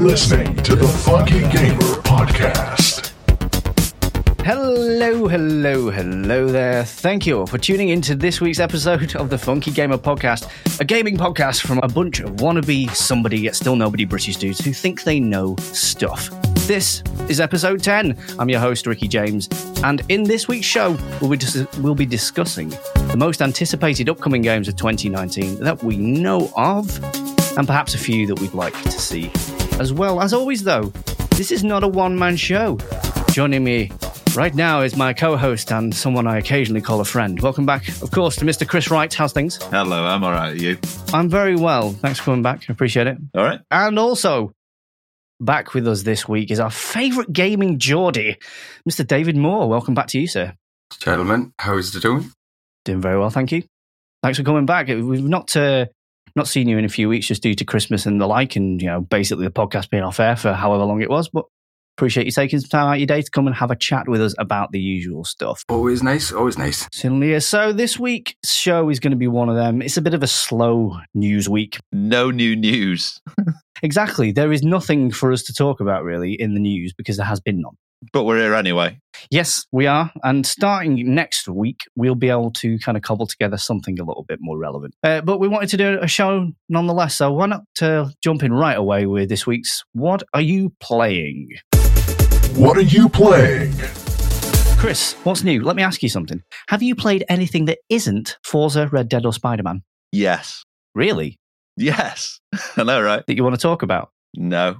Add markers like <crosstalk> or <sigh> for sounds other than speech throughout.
listening to the Funky Gamer Podcast. Hello, hello, hello there. Thank you for tuning into this week's episode of the Funky Gamer Podcast, a gaming podcast from a bunch of wannabe somebody yet still nobody British dudes who think they know stuff. This is episode 10. I'm your host, Rickie James, and in this week's show, we'll be, dis- we'll be discussing the most anticipated upcoming games of 2019 that we know of, and perhaps a few that we'd like to see as well. As always, though, this is not a one man show. Joining me right now is my co host and someone I occasionally call a friend. Welcome back, of course, to Mr. Chris Wright. How's things? Hello, I'm all right. You I'm very well. Thanks for coming back. I appreciate it. all right? And also, back with us this week is our favourite gaming Geordie, Mr. David Moore. Welcome back to you, sir. Gentlemen, how's it doing? Doing very well, thank you. Thanks for coming back. We've not uh, not seen you in a few weeks just due to Christmas and the like, and you know, basically the podcast being off air for however long it was. But appreciate you taking some time out of your day to come and have a chat with us about the usual stuff. Always nice, always nice. Certainly is. So this week's show is going to be one of them. It's a bit of a slow news week. No new news, <laughs> Exactly. There is nothing for us to talk about really in the news because there has been none. But we're here anyway. Yes, we are. And starting next week, we'll be able to kind of cobble together something a little bit more relevant. Uh, but we wanted to do a show nonetheless. So why not uh, jump in right away with this week's What Are You Playing? What are you playing? Chris, what's new? Let me ask you something. Have you played anything that isn't Forza, Red Dead, or Spider Man? Yes, Really? yes. <laughs> I know, right? That you want to talk about? No,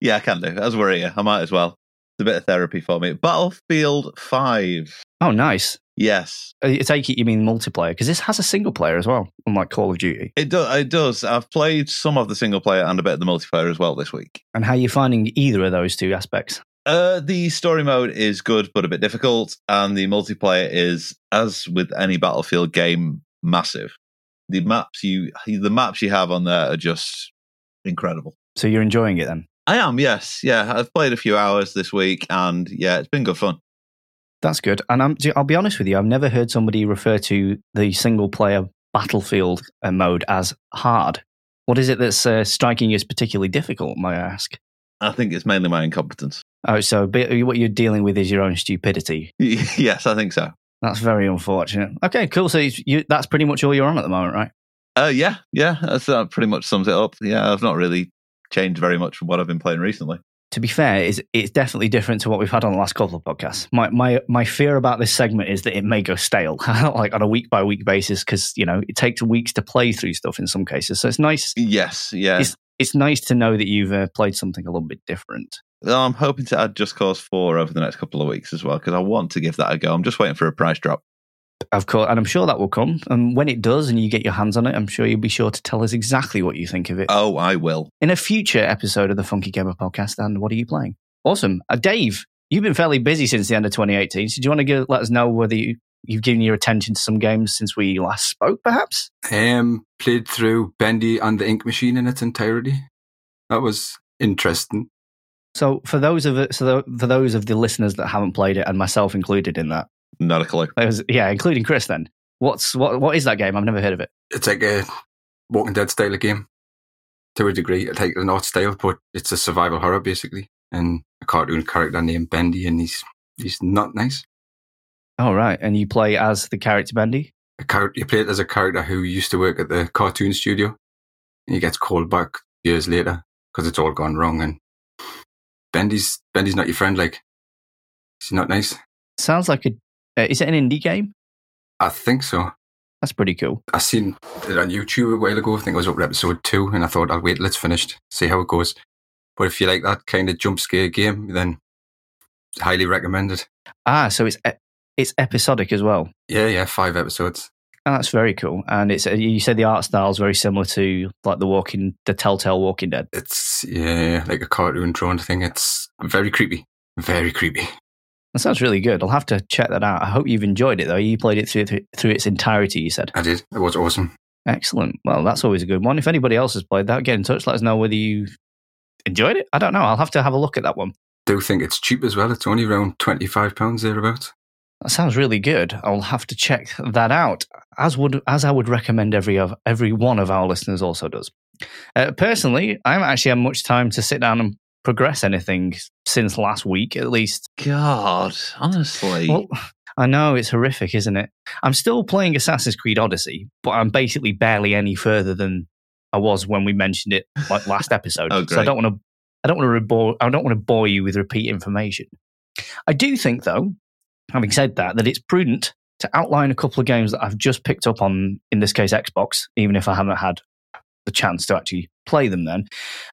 yeah, I can do. As we're here, I might as well. A bit of therapy for me. Battlefield Five. Oh, nice. Yes, I take it you mean multiplayer because this has a single player as well, unlike Call of Duty. it does. It does. I've played some of the single player and a bit of the multiplayer as well this week. And how are you finding either of those two aspects? Uh, the story mode is good, but a bit difficult, and the multiplayer is, as with any Battlefield game, massive. The maps you, the maps you have on there are just incredible. So you're enjoying it then? I am, yes, yeah. I've played a few hours this week, and yeah, it's been good fun. That's good. And I'm, I'll be honest with you, I've never heard somebody refer to the single player Battlefield uh, mode as hard. What is it that's uh, striking you as particularly difficult, may I ask? I think it's mainly my incompetence. Oh, so bi- what you're dealing with is your own stupidity. <laughs> yes, I think so. That's very unfortunate. Okay, cool. So you, you, that's pretty much all you're on at the moment, right? Uh, yeah, yeah, that's, that pretty much sums it up. Yeah, I've not really changed very much from what I've been playing recently. To be fair, it's, it's definitely different to what we've had on the last couple of podcasts. My my my fear about this segment is that it may go stale, <laughs> like on a week by week basis, because you know it takes weeks to play through stuff in some cases. So it's nice. Yes, yeah. It's it's nice to know that you've uh, played something a little bit different. I'm hoping to add Just Cause 4 over the next couple of weeks as well because I want to give that a go. I'm just waiting for a price drop. Of course, and I'm sure that will come. And when it does, and you get your hands on it, I'm sure you'll be sure to tell us exactly what you think of it Oh, I will. in a future episode of the Funky Gamer podcast. And what are you playing? Awesome, uh, Dave. You've been fairly busy since the end of 2018. So do you want to give, let us know whether you, you've given your attention to some games since we last spoke, perhaps? Um, played through Bendy and the Ink Machine in its entirety. That was interesting. So for those of it, so the, for those of the listeners that haven't played it, and myself included in that, Not a clue. it was, yeah, including Chris. Then what's what what is that game? I've never heard of it. It's like a Walking Dead style of game to a degree. It's like an art style, but it's a survival horror basically, and a cartoon character named Bendy, and he's he's not nice. Oh right, and you play as the character Bendy. A character you play it as a character who used to work at the cartoon studio, and he gets called back years later because it's all gone wrong. And Bendy's Bendy's not your friend. Like he's not nice. Sounds like a. Uh, is it an indie game? I think so. That's pretty cool. I seen it on YouTube a while ago. I think it was up to episode two, and I thought I'll wait, let's finish, see how it goes. But if you like that kind of jump scare game, then highly recommended. Ah, so it's it's episodic as well. Yeah, yeah, five episodes. Oh, that's very cool. And it's uh, you said the art style is very similar to like the Walking, the Telltale Walking Dead. It's yeah, like a cartoon drawn thing. It's very creepy, very creepy. That sounds really good. I'll have to check that out. I hope you've enjoyed it though. You played it through through its entirety. You said I did. It was awesome. excellent. Well, that's always a good one. If anybody else has played that, get in touch. Let us know whether you enjoyed it. I don't know. I'll have to have a look at that one. Do think it's cheap as well. It's only around twenty five pounds thereabouts. That sounds really good. I'll have to check that out. As would as I would recommend every of every one of our listeners also does. Uh, personally, I haven't actually had much time to sit down and progress anything since last week, at least. God, honestly. Well, I know it's horrific, isn't it? I'm still playing Assassin's Creed Odyssey, but I'm basically barely any further than I was when we mentioned it like last <laughs> episode. Oh, so I don't want to. I don't want to bore. I don't want to bore you with repeat information. I do think, though, having said that, that it's prudent to outline a couple of games that I've just picked up on. In this case, Xbox, even if I haven't had the chance to actually play them. Then,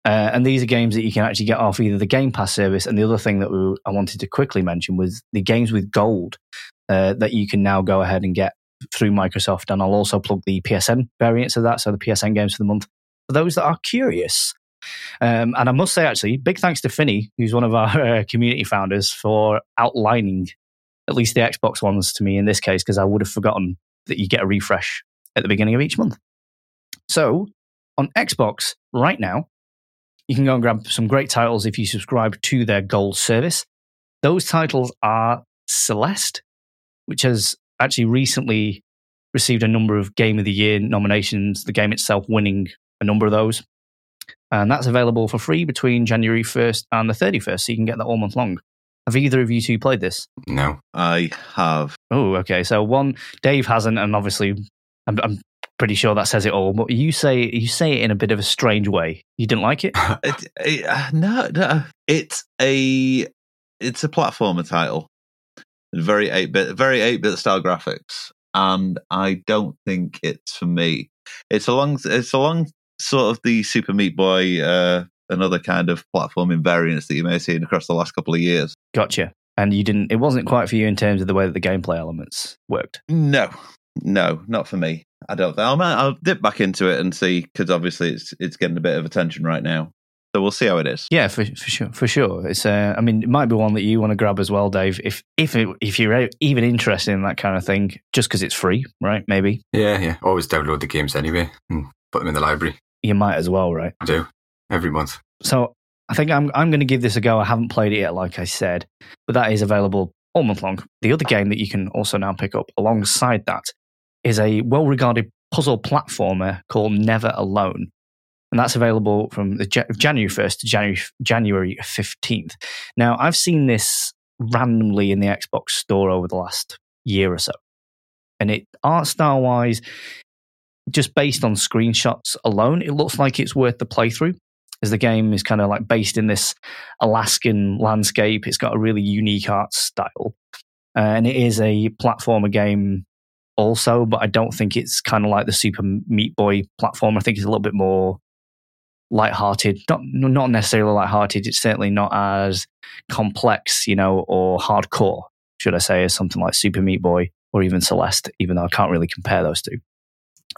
uh, and these are games that you can actually get off either the Game Pass service, and the other thing that we, I wanted to quickly mention was the games with gold uh, that you can now go ahead and get through Microsoft. And I'll also plug the PSN variants of that, so the PSN games for the month for those that are curious. Um, and I must say, actually, big thanks to Finney, who's one of our <laughs> uh, community founders, for outlining at least the Xbox ones to me in this case, because I would have forgotten that you get a refresh at the beginning of each month. So on Xbox right now, you can go and grab some great titles if you subscribe to their gold service. Those titles are Celeste, which has actually recently received a number of Game of the Year nominations, the game itself winning a number of those. And that's available for free between January 1st and the 31st, so you can get that all month long. Have either of you two played this? No. I have. Oh, okay. So one, Dave hasn't, and obviously, I'm, I'm pretty sure that says it all. But you say you say it in a bit of a strange way. You didn't like it? <laughs> It, it, uh, no, no, it's a it's a platformer title. Very eight bit, very eight bit style graphics, and I don't think it's for me. It's along, it's along sort of the Super Meat Boy, uh, another kind of platforming variants that you may have seen across the last couple of years. Gotcha. And you didn't. It wasn't quite for you in terms of the way that the gameplay elements worked. No, no, not for me. I don't. I'll, I'll dip back into it and see because obviously it's it's getting a bit of attention right now. So we'll see how it is. Yeah, for, for sure. For sure. It's. Uh, I mean, it might be one that you want to grab as well, Dave. If if it, if you're even interested in that kind of thing, just because it's free, right? Maybe Yeah, yeah. Always download the games anyway and put them in the library. you might as well, right? I do. Every month. So I think I'm I'm going to give this a go. I haven't played it yet, like I said, but that is available all month long. The other game that you can also now pick up alongside that is a well-regarded puzzle platformer called Never Alone, and that's available from the January first to January January fifteenth. Now I've seen this randomly in the Xbox store over the last year or so, and it art style wise. Just based on screenshots alone, it looks like it's worth the playthrough as the game is kind of like based in this Alaskan landscape. It's got a really unique art style. Uh, and it is a platformer game also, but I don't think it's kind of like the Super Meat Boy platform. I think it's a little bit more lighthearted. Not not necessarily lighthearted. It's certainly not as complex, you know, or hardcore, should I say, as something like Super Meat Boy or even Celeste, even though I can't really compare those two.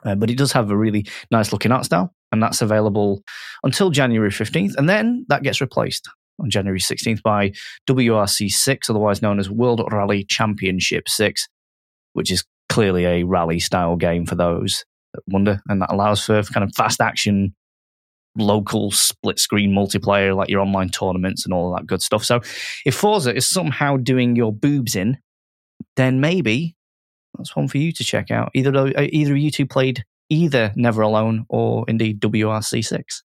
Uh, but it does have a really nice looking art style, and that's available until January 15th. And then that gets replaced on January 16th by WRC 6, otherwise known as World Rally Championship 6, which is clearly a rally style game for those that wonder. And that allows for kind of fast action, local split screen multiplayer, like your online tournaments and all that good stuff. So if Forza is somehow doing your boobs in, then maybe that's one for you to check out. Either uh, either of you two played either Never Alone or indeed WRC six.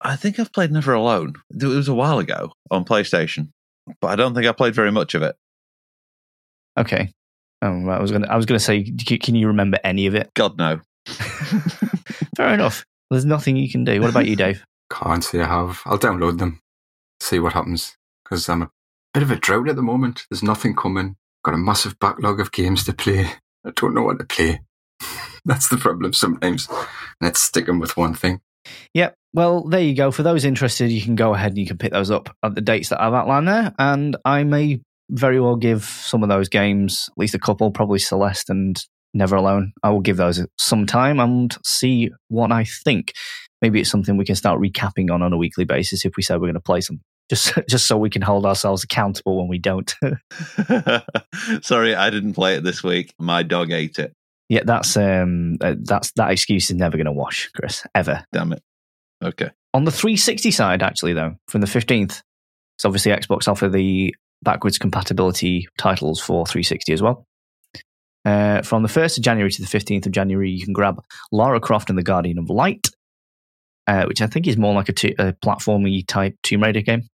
I think I've played Never Alone. It was a while ago on PlayStation, but I don't think I played very much of it. Okay. Oh, right, I was gonna I was gonna say, can you remember any of it? God no. <laughs> Fair enough. There's nothing you can do. What about you, Dave? Can't say I have. I'll download them, see what happens. Because I'm a bit of a drought at the moment. There's nothing coming. Got a massive backlog of games to play. I don't know what to play. <laughs> That's the problem sometimes. And it's sticking with one thing. Yep. Well, there you go. For those interested, you can go ahead and you can pick those up at the dates that I've outlined there. And I may very well give some of those games, at least a couple, probably Celeste and Never Alone. I will give those some time and see what I think. Maybe it's something we can start recapping on on a weekly basis if we say we're going to play some. Just, <laughs> just so we can hold ourselves accountable when we don't. <laughs> Sorry, I didn't play it this week. My dog ate it. yeah, that's um, uh, that's that excuse is never going to wash, Chris, ever. Damn it. Okay. On the 360 side, actually, though, from the 15th, so obviously Xbox offer the backwards compatibility titles for 360 as well. Uh, from the 1st of January to the 15th of January, you can grab Lara Croft and the Guardian of Light. uh, which I think is more like a, platformy type Tomb Raider game.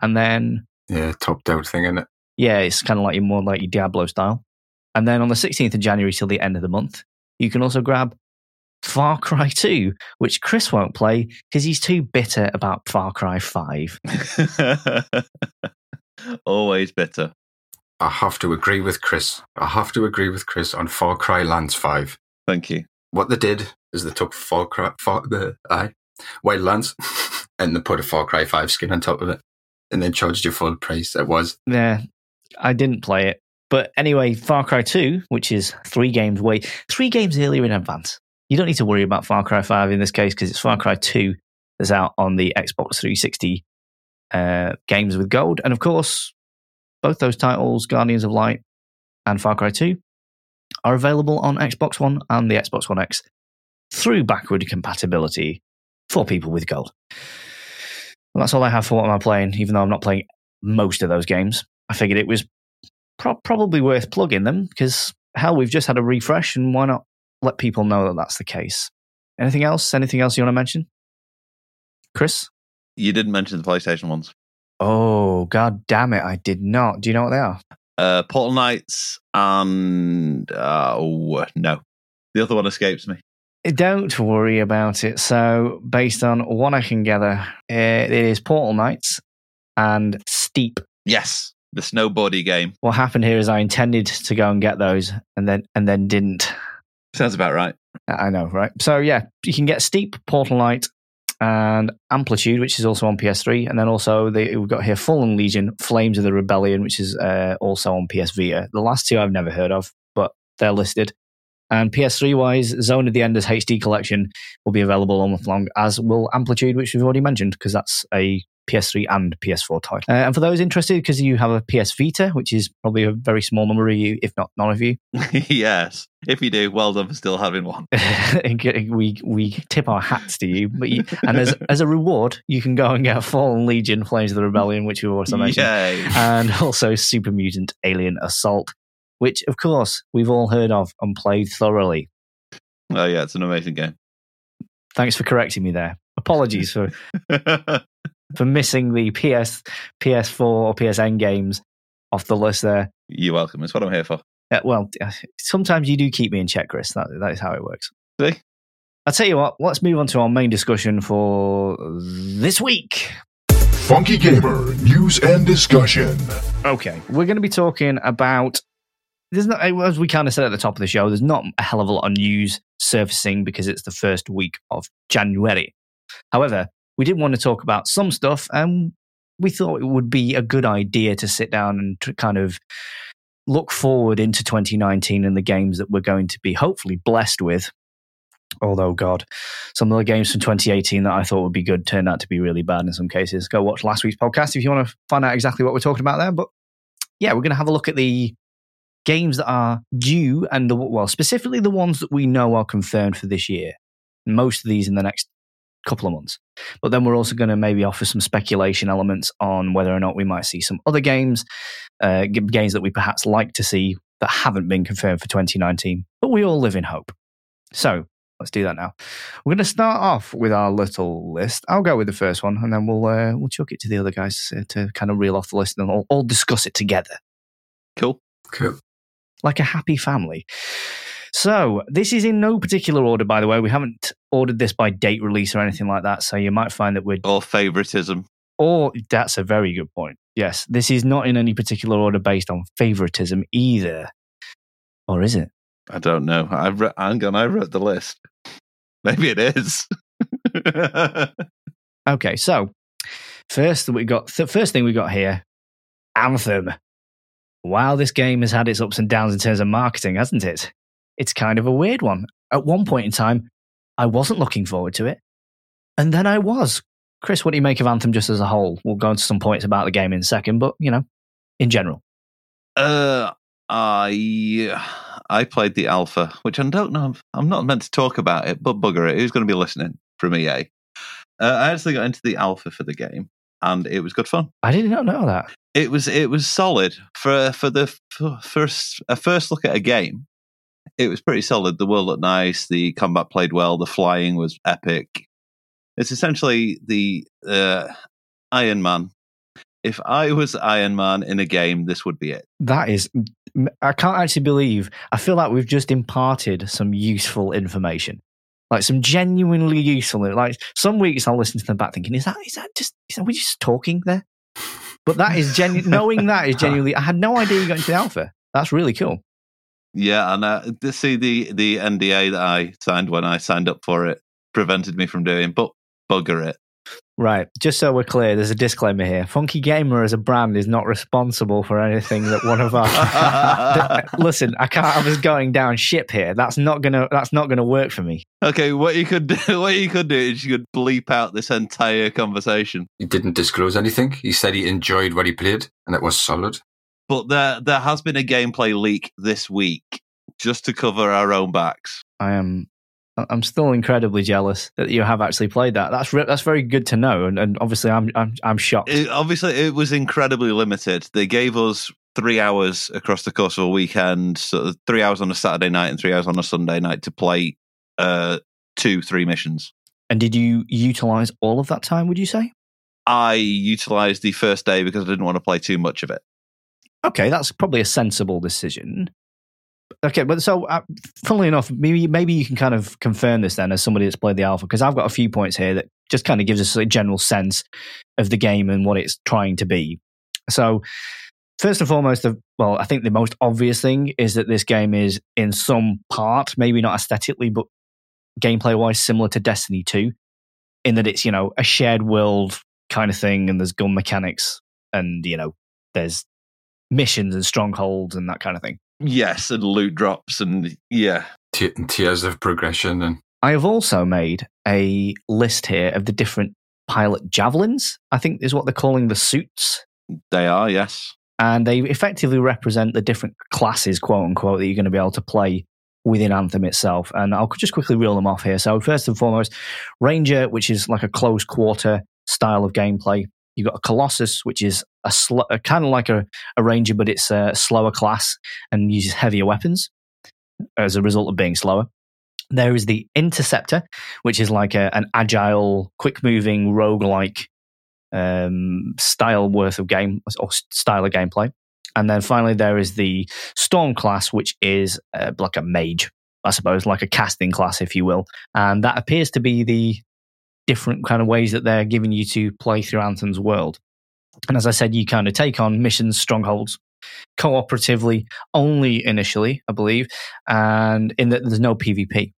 And then, Yeah, top down thing, is it? yeah, it's kind of like your more like your Diablo style. And then on the 16th of January till the end of the month, you can also grab Far Cry 2, which Chris won't play because he's too bitter about Far Cry 5. <laughs> Always better. I have to agree with Chris. I have to agree with Chris on Far Cry Lands 5. Thank you. What they did is they took Far Cry, Far, the, aye, Wildlands <laughs> and they put a Far Cry 5 skin on top of it and then charged you full price. It was. Yeah, I didn't play it. But anyway, Far Cry 2, which is three games way, three games earlier in advance. You don't need to worry about Far Cry 5 in this case because it's Far Cry 2 that's out on the Xbox 360 uh, games with gold. And of course, both those titles, Guardians of Light and Far Cry 2, are available on Xbox One and the Xbox One X through backward compatibility for people with gold. Well, that's all I have for what I'm playing, even though I'm not playing most of those games. I figured it was pro- probably worth plugging them because hell, we've just had a refresh, and why not let people know that that's the case? Anything else? Anything else you want to mention, Chris? You didn't mention the PlayStation ones. Oh god damn it! I did not. Do you know what they are? Uh, Portal Knights and uh, oh no, the other one escapes me. Don't worry about it. So, based on what I can gather, uh, it is Portal Knights and Steep. Yes, the snowboardy game. What happened here is I intended to go and get those, and then and then didn't. Sounds about right. I know, right? So yeah, you can get Steep, Portal Knight, and Amplitude, which is also on PS3, and then also we've got here Fallen Legion, Flames of the Rebellion, which is uh, also on PS Vita. The last two I've never heard of, but they're listed. And PS3 wise, Zone of the Enders HD collection will be available all month long, as will Amplitude, which we've already mentioned, because that's a PS3 and PS4 title. Uh, and for those interested, because you have a PS Vita, which is probably a very small number of you, if not none of you, <laughs> yes, if you do, well done for still having one. <laughs> we we tip our hats to you. But you, and as <laughs> as a reward, you can go and get Fallen Legion, Flames of the Rebellion, which we also mentioned, Yay! and also Super Mutant Alien Assault, which of course we've all heard of and played thoroughly. oh yeah, it's an amazing game. Thanks for correcting me there. Apologies for for missing the PS PS4 or PSN games off the list there. You're welcome. It's what I'm here for. Uh, well, sometimes you do keep me in check, Chris. That that is how it works. See? I'll tell you what. Let's move on to our main discussion for this week. Funky Gamer News and Discussion. Okay, we're going to be talking about. There's not, as we kind of said at the top of the show, there's not a hell of a lot of news surfacing because it's the first week of January. However, we did want to talk about some stuff, and we thought it would be a good idea to sit down and to kind of look forward into 2019 and the games that we're going to be hopefully blessed with. Although, God, some of the games from 2018 that I thought would be good turned out to be really bad in some cases. Go watch last week's podcast if you want to find out exactly what we're talking about there. But yeah, we're going to have a look at the games that are due and the, well, specifically the ones that we know are confirmed for this year. Most of these in the next couple of months. But then we're also going to maybe offer some speculation elements on whether or not we might see some other games, uh, games that we perhaps like to see that haven't been confirmed for 2019. But we all live in hope. So let's do that now. We're going to start off with our little list. I'll go with the first one, and then we'll uh, we'll chuck it to the other guys uh, to kind of reel off the list, and all, all discuss it together Cool. Cool. like a happy family. So, this is in no particular order, by the way. We haven't ordered this by date release or anything like that. So, you might find that we're, Or favoritism. or that's a very good point. Yes, this is not in any particular order based on favoritism either. Or is it? I don't know. I've re- hang on, I wrote the list. <laughs> Maybe it is. <laughs> Okay, so first we got the first thing we got here, Anthem. Wow, this game has had its ups and downs in terms of marketing, hasn't it? It's kind of a weird one. At one point in time, I wasn't looking forward to it, and then I was. Chris, what do you make of Anthem just as a whole? We'll go into some points about the game in a second, but you know, in general. uh, I I played the alpha, which I don't know. I'm not meant to talk about it, but bugger it. Who's going to be listening from EA? Uh, I actually got into the alpha for the game, and it was good fun. I did not know that. It was it was solid for for the for first a first look at a game. It was pretty solid. The world looked nice. The combat played well. The flying was epic. It's essentially the uh, Iron Man. If I was Iron Man in a game, this would be it. That is, I can't actually believe. I feel like we've just imparted some useful information, like some genuinely useful. Like some weeks I'll listen to them back thinking, is that is that just is that we just talking there? But that is genu- knowing that is <laughs> genuinely. I had no idea you got into the alpha. That's really cool. Yeah, and uh, to see the the NDA that I signed when I signed up for it prevented me from doing, but bugger it. Right. Just so we're clear, there's a disclaimer here. Funky Gamer as a brand is not responsible for anything that one of our. <laughs> <laughs> listen, I can't. I was going down ship here. That's not gonna. That's not gonna work for me. Okay, what you could do, <laughs> what you could do is you could bleep out this entire conversation. He didn't disclose anything. He said he enjoyed what he played, and it was solid. But there, there has been a gameplay leak this week, just to cover our own backs. I am I'm still incredibly jealous that you have actually played that. That's re- that's very good to know, and, and obviously I'm I'm I'm shocked. It, obviously, it was incredibly limited. They gave us three hours across the course of a weekend, so three hours on a Saturday night and three hours on a Sunday night to play uh, two, three missions. And did you utilize all of that time? Would you say? I utilized the first day because I didn't want to play too much of it. Okay, that's probably a sensible decision. Okay, but so uh, funnily enough, maybe maybe you can kind of confirm this then as somebody that's played the alpha because I've got a few points here that just kind of gives us a general sense of the game and what it's trying to be. So, first and foremost, the, well, I think the most obvious thing is that this game is in some part, maybe not aesthetically, but gameplay wise, similar to Destiny Two, in that it's you know a shared world kind of thing, and there's gun mechanics, and you know there's missions and strongholds and that kind of thing. Yes, and loot drops, and yeah, T- tiers of progression, and I have also made a list here of the different pilot javelins. I think is what they're calling the suits, they are. Yes, and they effectively represent the different classes, quote unquote, that you're going to be able to play within Anthem itself. And I'll just quickly reel them off here. So first and foremost, Ranger, which is like a close quarter style of gameplay. You've got a Colossus, which is a, sl- a kind of like a, a Ranger, but it's a slower class and uses heavier weapons as a result of being slower. There is the Interceptor, which is like a, an agile, quick moving, roguelike um, style worth of game or style of gameplay. And then finally, there is the Storm class, which is uh, like a mage, I suppose, like a casting class, if you will. And that appears to be the different kind of ways that they're giving you to play through Anthem's world. And as I said, you kind of take on missions, strongholds, cooperatively only initially, I believe, and in that there's no PvP.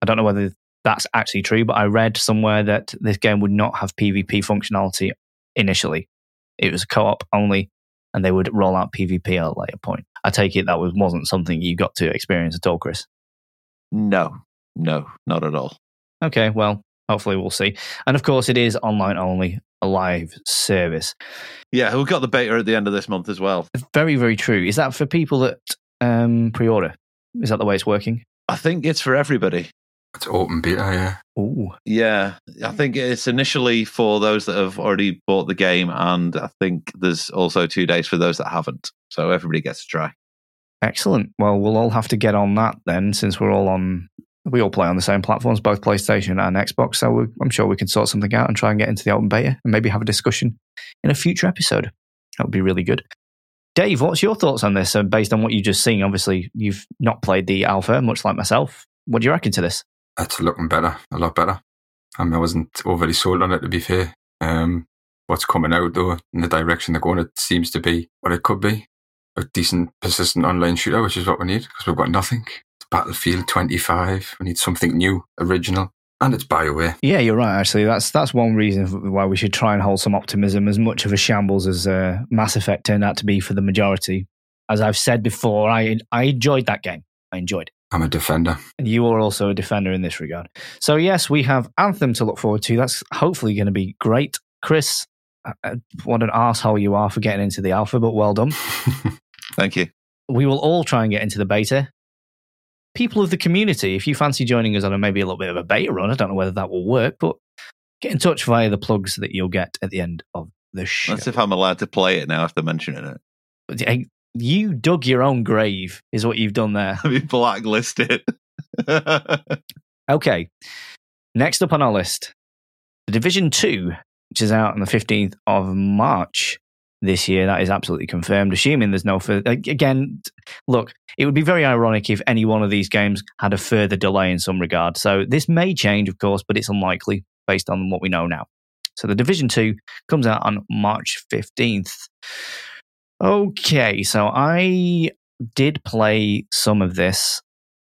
I don't know whether that's actually true, but I read somewhere that this game would not have PvP functionality initially. It was co-op only, and they would roll out PvP at a later point. I take it that was, wasn't something you got to experience at all, Chris. no, no, not at all. Okay, well, hopefully we'll see. And of course, it is online only, a live service. Yeah, we've got the beta at the end of this month as well. Very, very true. Is that for people that um, pre-order? Is that the way it's working? I think it's for everybody. it's open beta. Yeah, Ooh, Yeah, I think it's initially for those that have already bought the game, and I think there's also two days for those that haven't. So everybody gets to try. excellent. Well, we'll all have to get on that then, since we're all on. We all play on the same platforms, both PlayStation and Xbox. So we, I'm sure we can sort something out and try and get into the open beta and maybe have a discussion in a future episode. That would be really good. Dave, what's your thoughts on this? Uh, based on what you've just seen, obviously you've not played the alpha, much like myself. What do you reckon to this? it's looking better, a lot better. I mean, I wasn't overly sold on it to be fair. Um, what's coming out though, in the direction they're going, it seems to be what it could be. A decent, persistent online shooter, which is what we need because we've got nothing. It's Battlefield 25. We need something new, original, and it's Bioware. Yeah, you're right. Actually, that's that's one reason why we should try and hold some optimism. As much of a shambles as uh, Mass Effect turned out to be for the majority, as I've said before, I I enjoyed that game. I enjoyed. it. I'm a defender. And you are also a defender in this regard. So yes, we have Anthem to look forward to. That's hopefully going to be great. Chris, uh, uh, what an asshole you are for getting into the alpha, but well done. <laughs> Thank you. we will all try and get into the beta. People of the community, if you fancy joining us on a maybe a little bit of a beta run, I don't know whether that will work, but get in touch via the plugs that you'll get at the end of the show. That's if I'm allowed to play it now after mentioning it. You dug your own grave, is what you've done there. I've been blacklisted. Okay. Next up on our list, The Division 2, which is out on the 15th of March this year. That is absolutely confirmed, assuming there's no further. Again, look, it would be very ironic if any one of these games had a further delay in some regard. So this may change, of course, but it's unlikely based on what we know now. So the Division 2 comes out on March 15th. Okay, so I did play some of this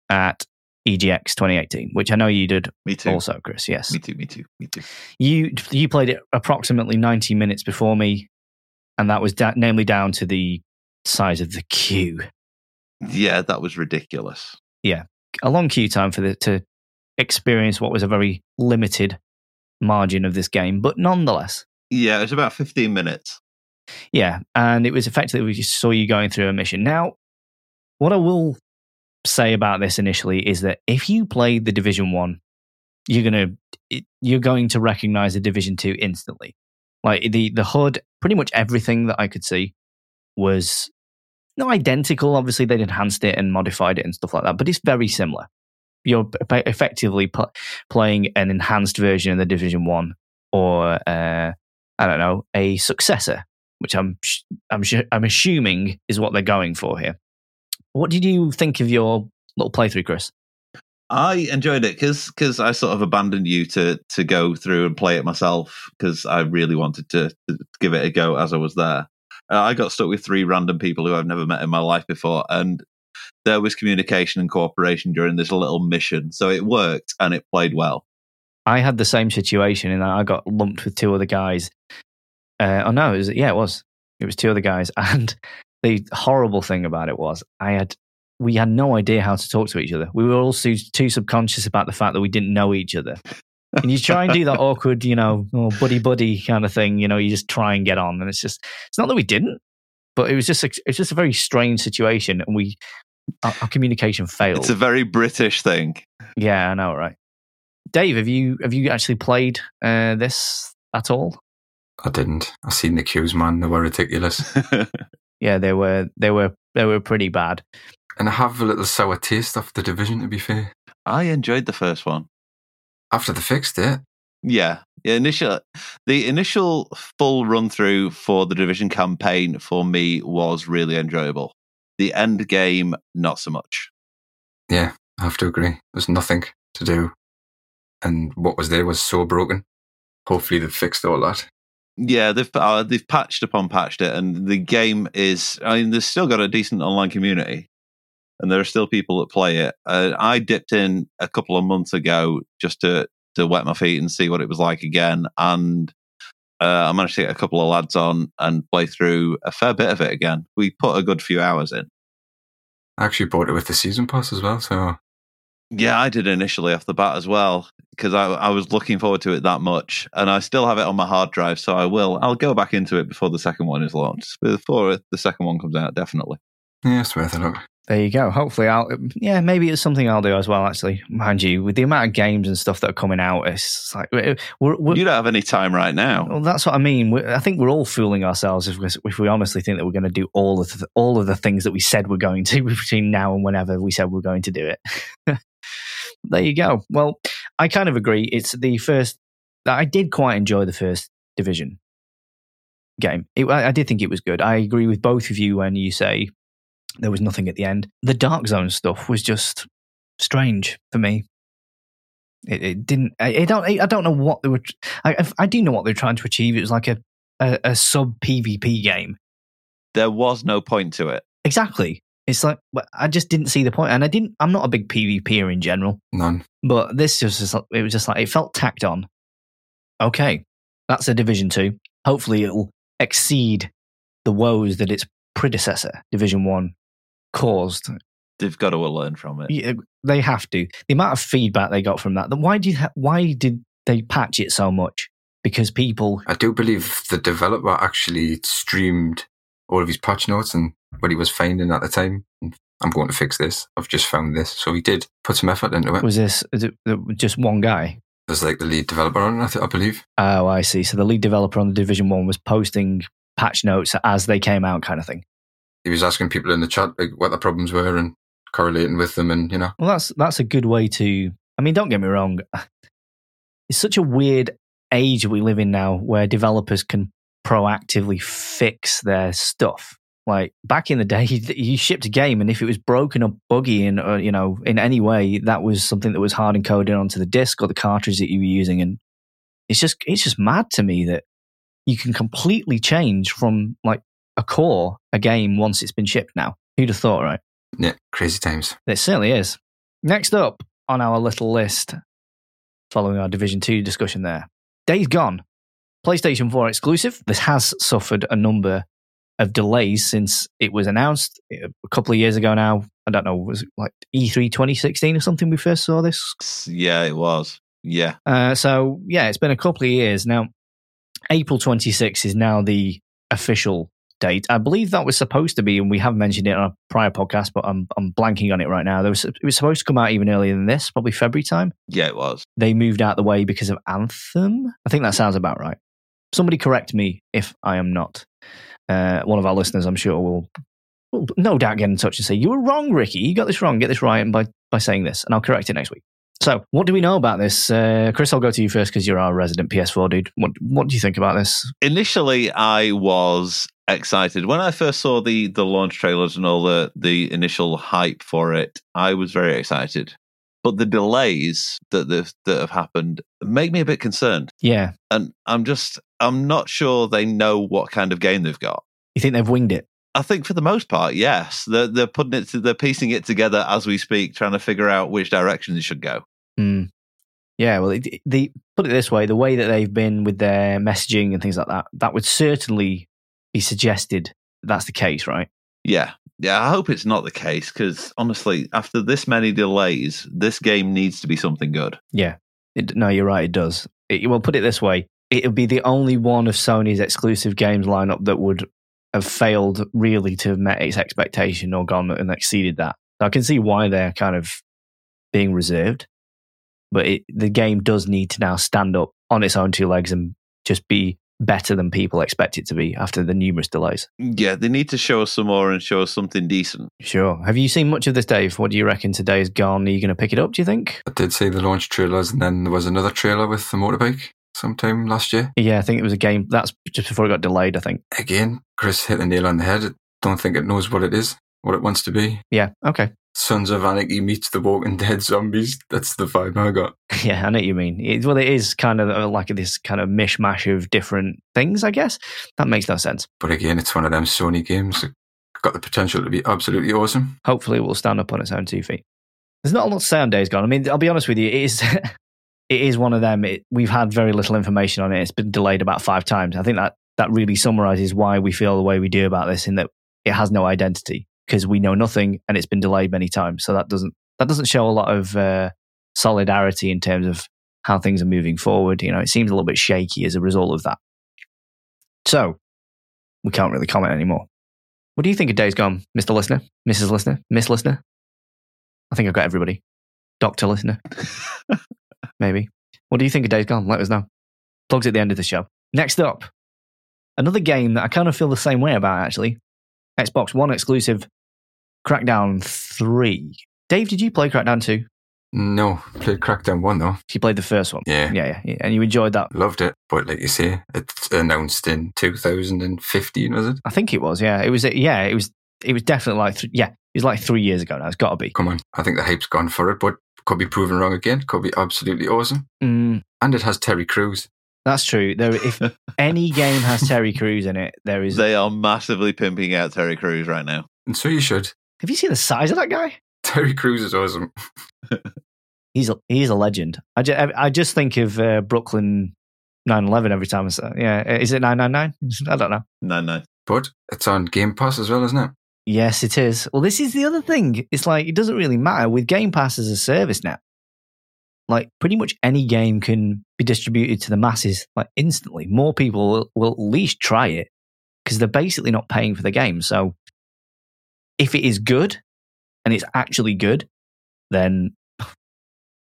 at EGX 2018, which I know you did Me too. also, Chris. Yes. Me too. Me too. Me too. You you played it approximately 90 minutes before me, and that was da- namely down to the size of the queue. Yeah, that was ridiculous. Yeah, a long queue time for the to experience what was a very limited margin of this game, but nonetheless, Yeah, it was about 15 minutes. yeah. And it was effectively we just saw you going through a mission. Now, what I will say about this initially is that if you played the Division One, you're gonna you're going to recognize the Division Two instantly. Like the the HUD, pretty much everything that I could see was not identical. Obviously, they'd enhanced it and modified it and stuff like that, but it's very similar. You're effectively pl- playing an enhanced version of the Division One, or uh, I don't know, a successor, which I'm sh- I'm sh- I'm assuming is what they're going for here. What did you think of your little playthrough, Chris? I enjoyed it because because I sort of abandoned you to to go through and play it myself because I really wanted to, to give it a go as I was there. Uh, I got stuck with three random people who I've never met in my life before, and there was communication and cooperation during this little mission, so it worked and it played well. I had the same situation in that I got lumped with two other guys. Uh, oh no, it was, yeah, it was. It was two other guys, <laughs> and the horrible thing about it was I had we had no idea how to talk to each other. We were all too, too subconscious about the fact that we didn't know each other. and you try and do that <laughs> awkward, you know, oh, buddy buddy kind of thing. You know, you just try and get on, and it's just it's not that we didn't, but it was just a, it's just a very strange situation, and we our, our communication failed. It's a very British thing. Yeah, I know, right? Dave, have you have you actually played uh, this at all? I didn't. I seen the queues, man. They were ridiculous. <laughs> Yeah, they were they were they were pretty bad. And I have a little sour taste of the division, to be fair. I enjoyed the first one. After they fixed it, Yeah, the initial the initial full run through for the division campaign for me was really enjoyable. The end game, not so much. yeah, I have to agree. There's nothing to do. And what was there was so broken. Hopefully they've fixed all that. Yeah, they've uh, they've patched upon patched it, and the game is. I mean, they've still got a decent online community, and there are still people that play it. Uh, I dipped in a couple of months ago just to to wet my feet and see what it was like again, and uh, I managed to get a couple of lads on and play through a fair bit of it again. We put a good few hours in. I actually bought it with the season pass as well, so Yeah, I did initially off the bat as well because I, I was looking forward to it that much, and I still have it on my hard drive. So I will. I'll go back into it before the second one is launched. Before the second one comes out, definitely. Yeah, it's worth a look. There you go. Hopefully, I'll yeah maybe it's something I'll do as well. Actually, mind you, with the amount of games and stuff that are coming out, it's like we're, we're, You don't have any time right now. well, that's what I mean. we I think we're all fooling ourselves if we, if we honestly think that we're going to do all of the, all of the things that we said we're going to <laughs> between now and whenever we said we're going to do it. <laughs> there you go. Well, I kind of agree. It's the first. I did quite enjoy the first division game. It, I, I did think it was good. I agree with both of you when you say there was nothing at the end. The Dark Zone stuff was just strange for me. It, it didn't. I, I don't. I don't know what they were. I, I do know what they're trying to achieve. It was like a a, a sub PvP game. There was no point to it. Exactly. It's like I just didn't see the point, and I didn't. I'm not a big PvPer in general, None. but this was just. It was just like it felt tacked on. Okay, that's a Division Two. Hopefully, it'll exceed the woes that its predecessor, Division One, caused. They've got to learn from it. Yeah, they have to. The amount of feedback they got from that. then Why did ha- why did they patch it so much? Because people. I do believe the developer actually streamed all of his patch notes and what he was finding at the time. I'm going to fix this. I've just found this. So he did put some effort into it. Was this is it just one guy? There's like the lead developer on it, I believe. Oh, I see. So the lead developer on the Division One was posting patch notes as they came out, kind of thing. He was asking people in the chat like what the problems were and correlating with them and, you know. Well, that's that's a good way to. I mean, don't get me wrong. <sighs> It's such a weird age we live in now where developers can proactively fix their stuff. Like back in the day, <laughs> you shipped a game, and if it was broken or buggy in, or, you know, in any way, that was something that was hard encoded onto the disk or the cartridge that you were using. And it's just, it's just mad to me that you can completely change from like a core a game once it's been shipped. Now, who'd have thought, right? Yeah, crazy times. It certainly is. Next up on our little list, following our Division 2 discussion there, Days Gone, PlayStation 4 exclusive. This has suffered a number of delays since it was announced a couple of years ago now. I don't know, was it like E3 2016 or something we first saw this? Yeah, it was. Yeah. Uh, so, yeah, it's been a couple of years. Now, April 26 is now the official date. I believe that was supposed to be, and we have mentioned it on a prior podcast, but I'm, I'm blanking on it right now. There was, it was supposed to come out even earlier than this, probably February time. Yeah, it was. They moved out the way because of Anthem. I think that sounds about right. Somebody correct me if I am not. Uh, one of our listeners, I'm sure, will, will no doubt get in touch and say, You were wrong, Rickie. You got this wrong. Get this right by, by saying this, and I'll correct it next week. So, what do we know about this? Uh, Chris, I'll go to you first because you're our resident PS4 dude. What, what do you think about this? Initially, I was excited when I first saw the the launch trailers and all the the initial hype for it. I was very excited, but the delays that the, that have happened make me a bit concerned. Yeah. And I'm just I'm not sure they know what kind of game they've got. You think they've winged it? I think for the most part, yes. They're they're putting it to, they're piecing it together as we speak, trying to figure out which direction it should go. Mm. Yeah, well, it, the put it this way: the way that they've been with their messaging and things like that, that would certainly be suggested that's the case, right? Yeah, yeah. I hope it's not the case because honestly, after this many delays, this game needs to be something good. Yeah, it, no, you're right. It does. It, well, put it this way: it would be the only one of Sony's exclusive games lineup that would have failed really to have met its expectation or gone and exceeded that. I can see why they're kind of being reserved but it, the game does need to now stand up on its own two legs and just be better than people expect it to be after the numerous delays. Yeah, they need to show us some more and show us something decent. Sure. Have you seen much of this, Dave? What do you reckon to Days Gone? Are you going to pick it up, do you think? I did see the launch trailers, and then there was another trailer with the motorbike sometime last year. Yeah, I think it was a game that's just before it got delayed, I think. Again, Chris hit the nail on the head. I don't think it knows what it is, what it wants to be. Yeah, okay. Sons of Anarchy meets the Walking Dead zombies. That's the vibe I got. <laughs> Yeah, I know what you mean. It, well, it is kind of uh, like this kind of mishmash of different things, I guess. That makes no sense. But again, it's one of them Sony games that got the potential to be absolutely awesome. Hopefully, it will stand up on its own two feet. There's not a lot to say on Days Gone. I mean, I'll be honest with you, it is. <laughs> it is one of them. It, we've had very little information on it. It's been delayed about five times. I think that that really summarizes why we feel the way we do about this, in that it has no identity because we know nothing and it's been delayed many times. So that doesn't that doesn't show a lot of uh, solidarity in terms of how things are moving forward. You know, it seems a little bit shaky as a result of that. So we can't really comment anymore. What do you think of Days Gone, Mr. Listener, Mrs. Listener, Miss Listener? I think I've got everybody. Doctor Listener, <laughs> maybe. What do you think of Days Gone? Let us know. Plugs at the end of the show. Next up, another game that I kind of feel the same way about, actually. Xbox One exclusive Crackdown 3. Dave, did you play Crackdown 2? No, played Crackdown 1 though. You played the first one? Yeah. Yeah, yeah, yeah. And you enjoyed that? Loved it. But like you say, it's announced in 2015, was it? I think it was, yeah. It was, yeah, it was, it was definitely like, th- yeah, it was like three years ago now. It's got to be. Come on. I think the hype's gone for it, but could be proven wrong again. Could be absolutely awesome. Mm, And it has Terry Crews. that's true. There, if <laughs> any game has Terry Crews in it, there is. They are massively pimping out Terry Crews right now. And so you should. Have you seen the size of that guy? Terry Crews is awesome. <laughs> He's a, he's a legend. I just, I just think of uh, Brooklyn 911 every time I say, yeah, is it 999? I don't know. No, no. But it's on Game Pass as well, isn't it? Yes, it is. Well, this is the other thing. It's like it doesn't really matter with Game Pass as a service now. Like pretty much any game can be distributed to the masses like instantly. More people will, will at least try it because they're basically not paying for the game. So if it is good and it's actually good, then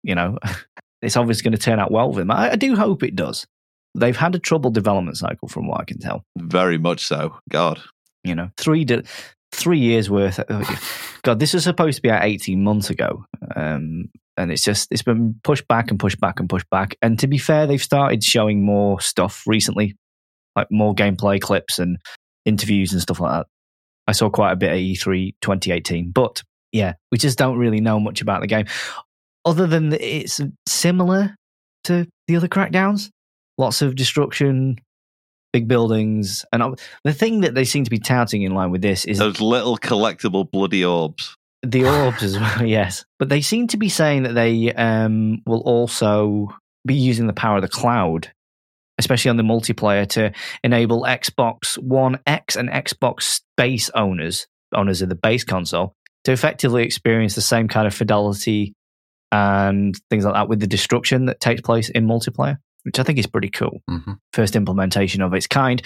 you know <laughs> it's obviously going to turn out well for them. I, I do hope it does. They've had a troubled development cycle, from what I can tell. Very much so. God. You know, three di- three years worth. God, this was supposed to be out eighteen months ago, um, and it's just it's been pushed back and pushed back and pushed back. And to be fair, they've started showing more stuff recently, like more gameplay clips and interviews and stuff like that. I saw quite a bit at E3 2018, but yeah, we just don't really know much about the game, other than it's similar to the other Crackdowns. Lots of destruction, big buildings, and the thing that they seem to be touting in line with this is Those little collectible bloody orbs. the <laughs> orbs as well, yes. But they seem to be saying that they um, will also be using the power of the cloud, especially on the multiplayer, to enable Xbox One X and Xbox Base owners, owners of the base console, to effectively experience the same kind of fidelity and things like that with the destruction that takes place in multiplayer, which I think is pretty cool hmm first implementation of its kind.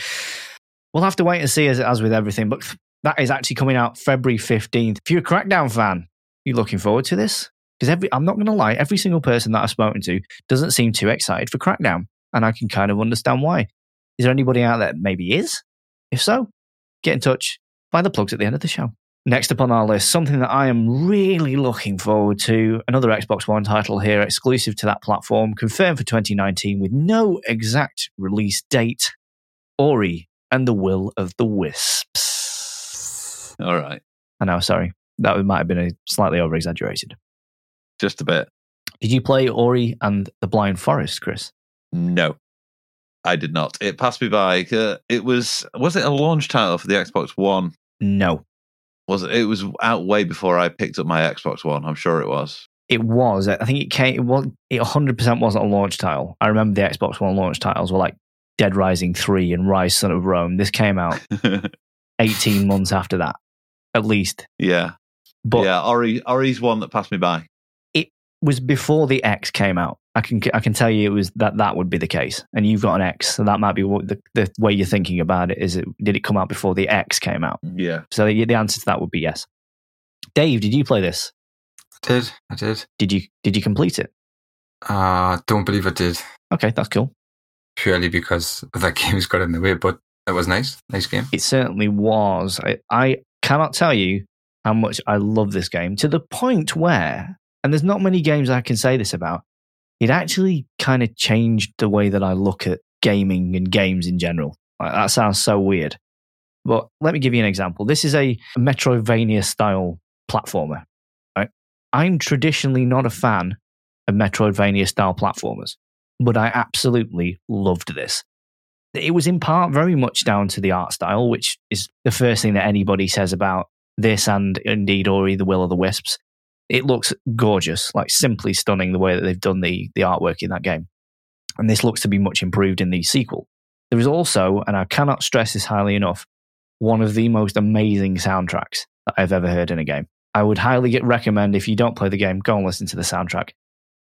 We'll have to wait and see as, as with everything, but that is actually coming out February 15th. If you're a Crackdown fan, you looking forward to this? Because every I'm not going to lie, every single person that I've spoken to doesn't seem too excited for Crackdown, and I can kind of understand why. Is there anybody out there that maybe is? If so, get in touch. Buy the plugs at the end of the show. Next up on our list, something that I am really looking forward to, another Xbox One title here, exclusive to that platform, confirmed for 2019 with no exact release date Ori and the Will of the Wisps. All right. I know, sorry. That might have been a slightly over exaggerated. Just a bit. Did you play Ori and the Blind Forest, Chris? No, I did not. It passed me by. Uh, it was was it a launch title for the Xbox One? No. Was it? It was out way before I picked up my Xbox One. I'm sure it was. It was. I think it came. It was. It 100 percent wasn't a launch title. I remember the Xbox One launch titles were like Dead Rising Three and Ryse Son of Rome. This came out <laughs> 18 months after that, at least. yeah, But yeah. Ori Ori's one that passed me by. Was before the X came out. I can I can tell you it was that that would be the case. And you've got an X, so that might be what the, the way you're thinking about it. Is it did it come out before the X came out? Yeah. So the, the answer to that would be yes. Dave, did you play this? I did. I did. Did you did you complete it? I uh, don't believe I did Okay, that's cool. purely because that <laughs> game's got in the way, but it was nice. Nice game. It certainly was. I, I cannot tell you how much I love this game to the point where, and there's not many games I can say this about, it actually kind of changed the way that I look at gaming and games in general. Like, that sounds so weird. But let me give you an example. This is a Metroidvania style platformer. Right? I'm traditionally not a fan of Metroidvania style platformers, but I absolutely loved this it was in part very much down to the art style, which is the first thing that anybody says about this and indeed Ori the Will of the Wisps. It looks gorgeous, like simply stunning the way that they've done the, the artwork in that game. And this looks to be much improved in the sequel. There is also, and I cannot stress this highly enough, one of the most amazing soundtracks that I've ever heard in a game. I would highly get, recommend if you don't play the game, go and listen to the soundtrack.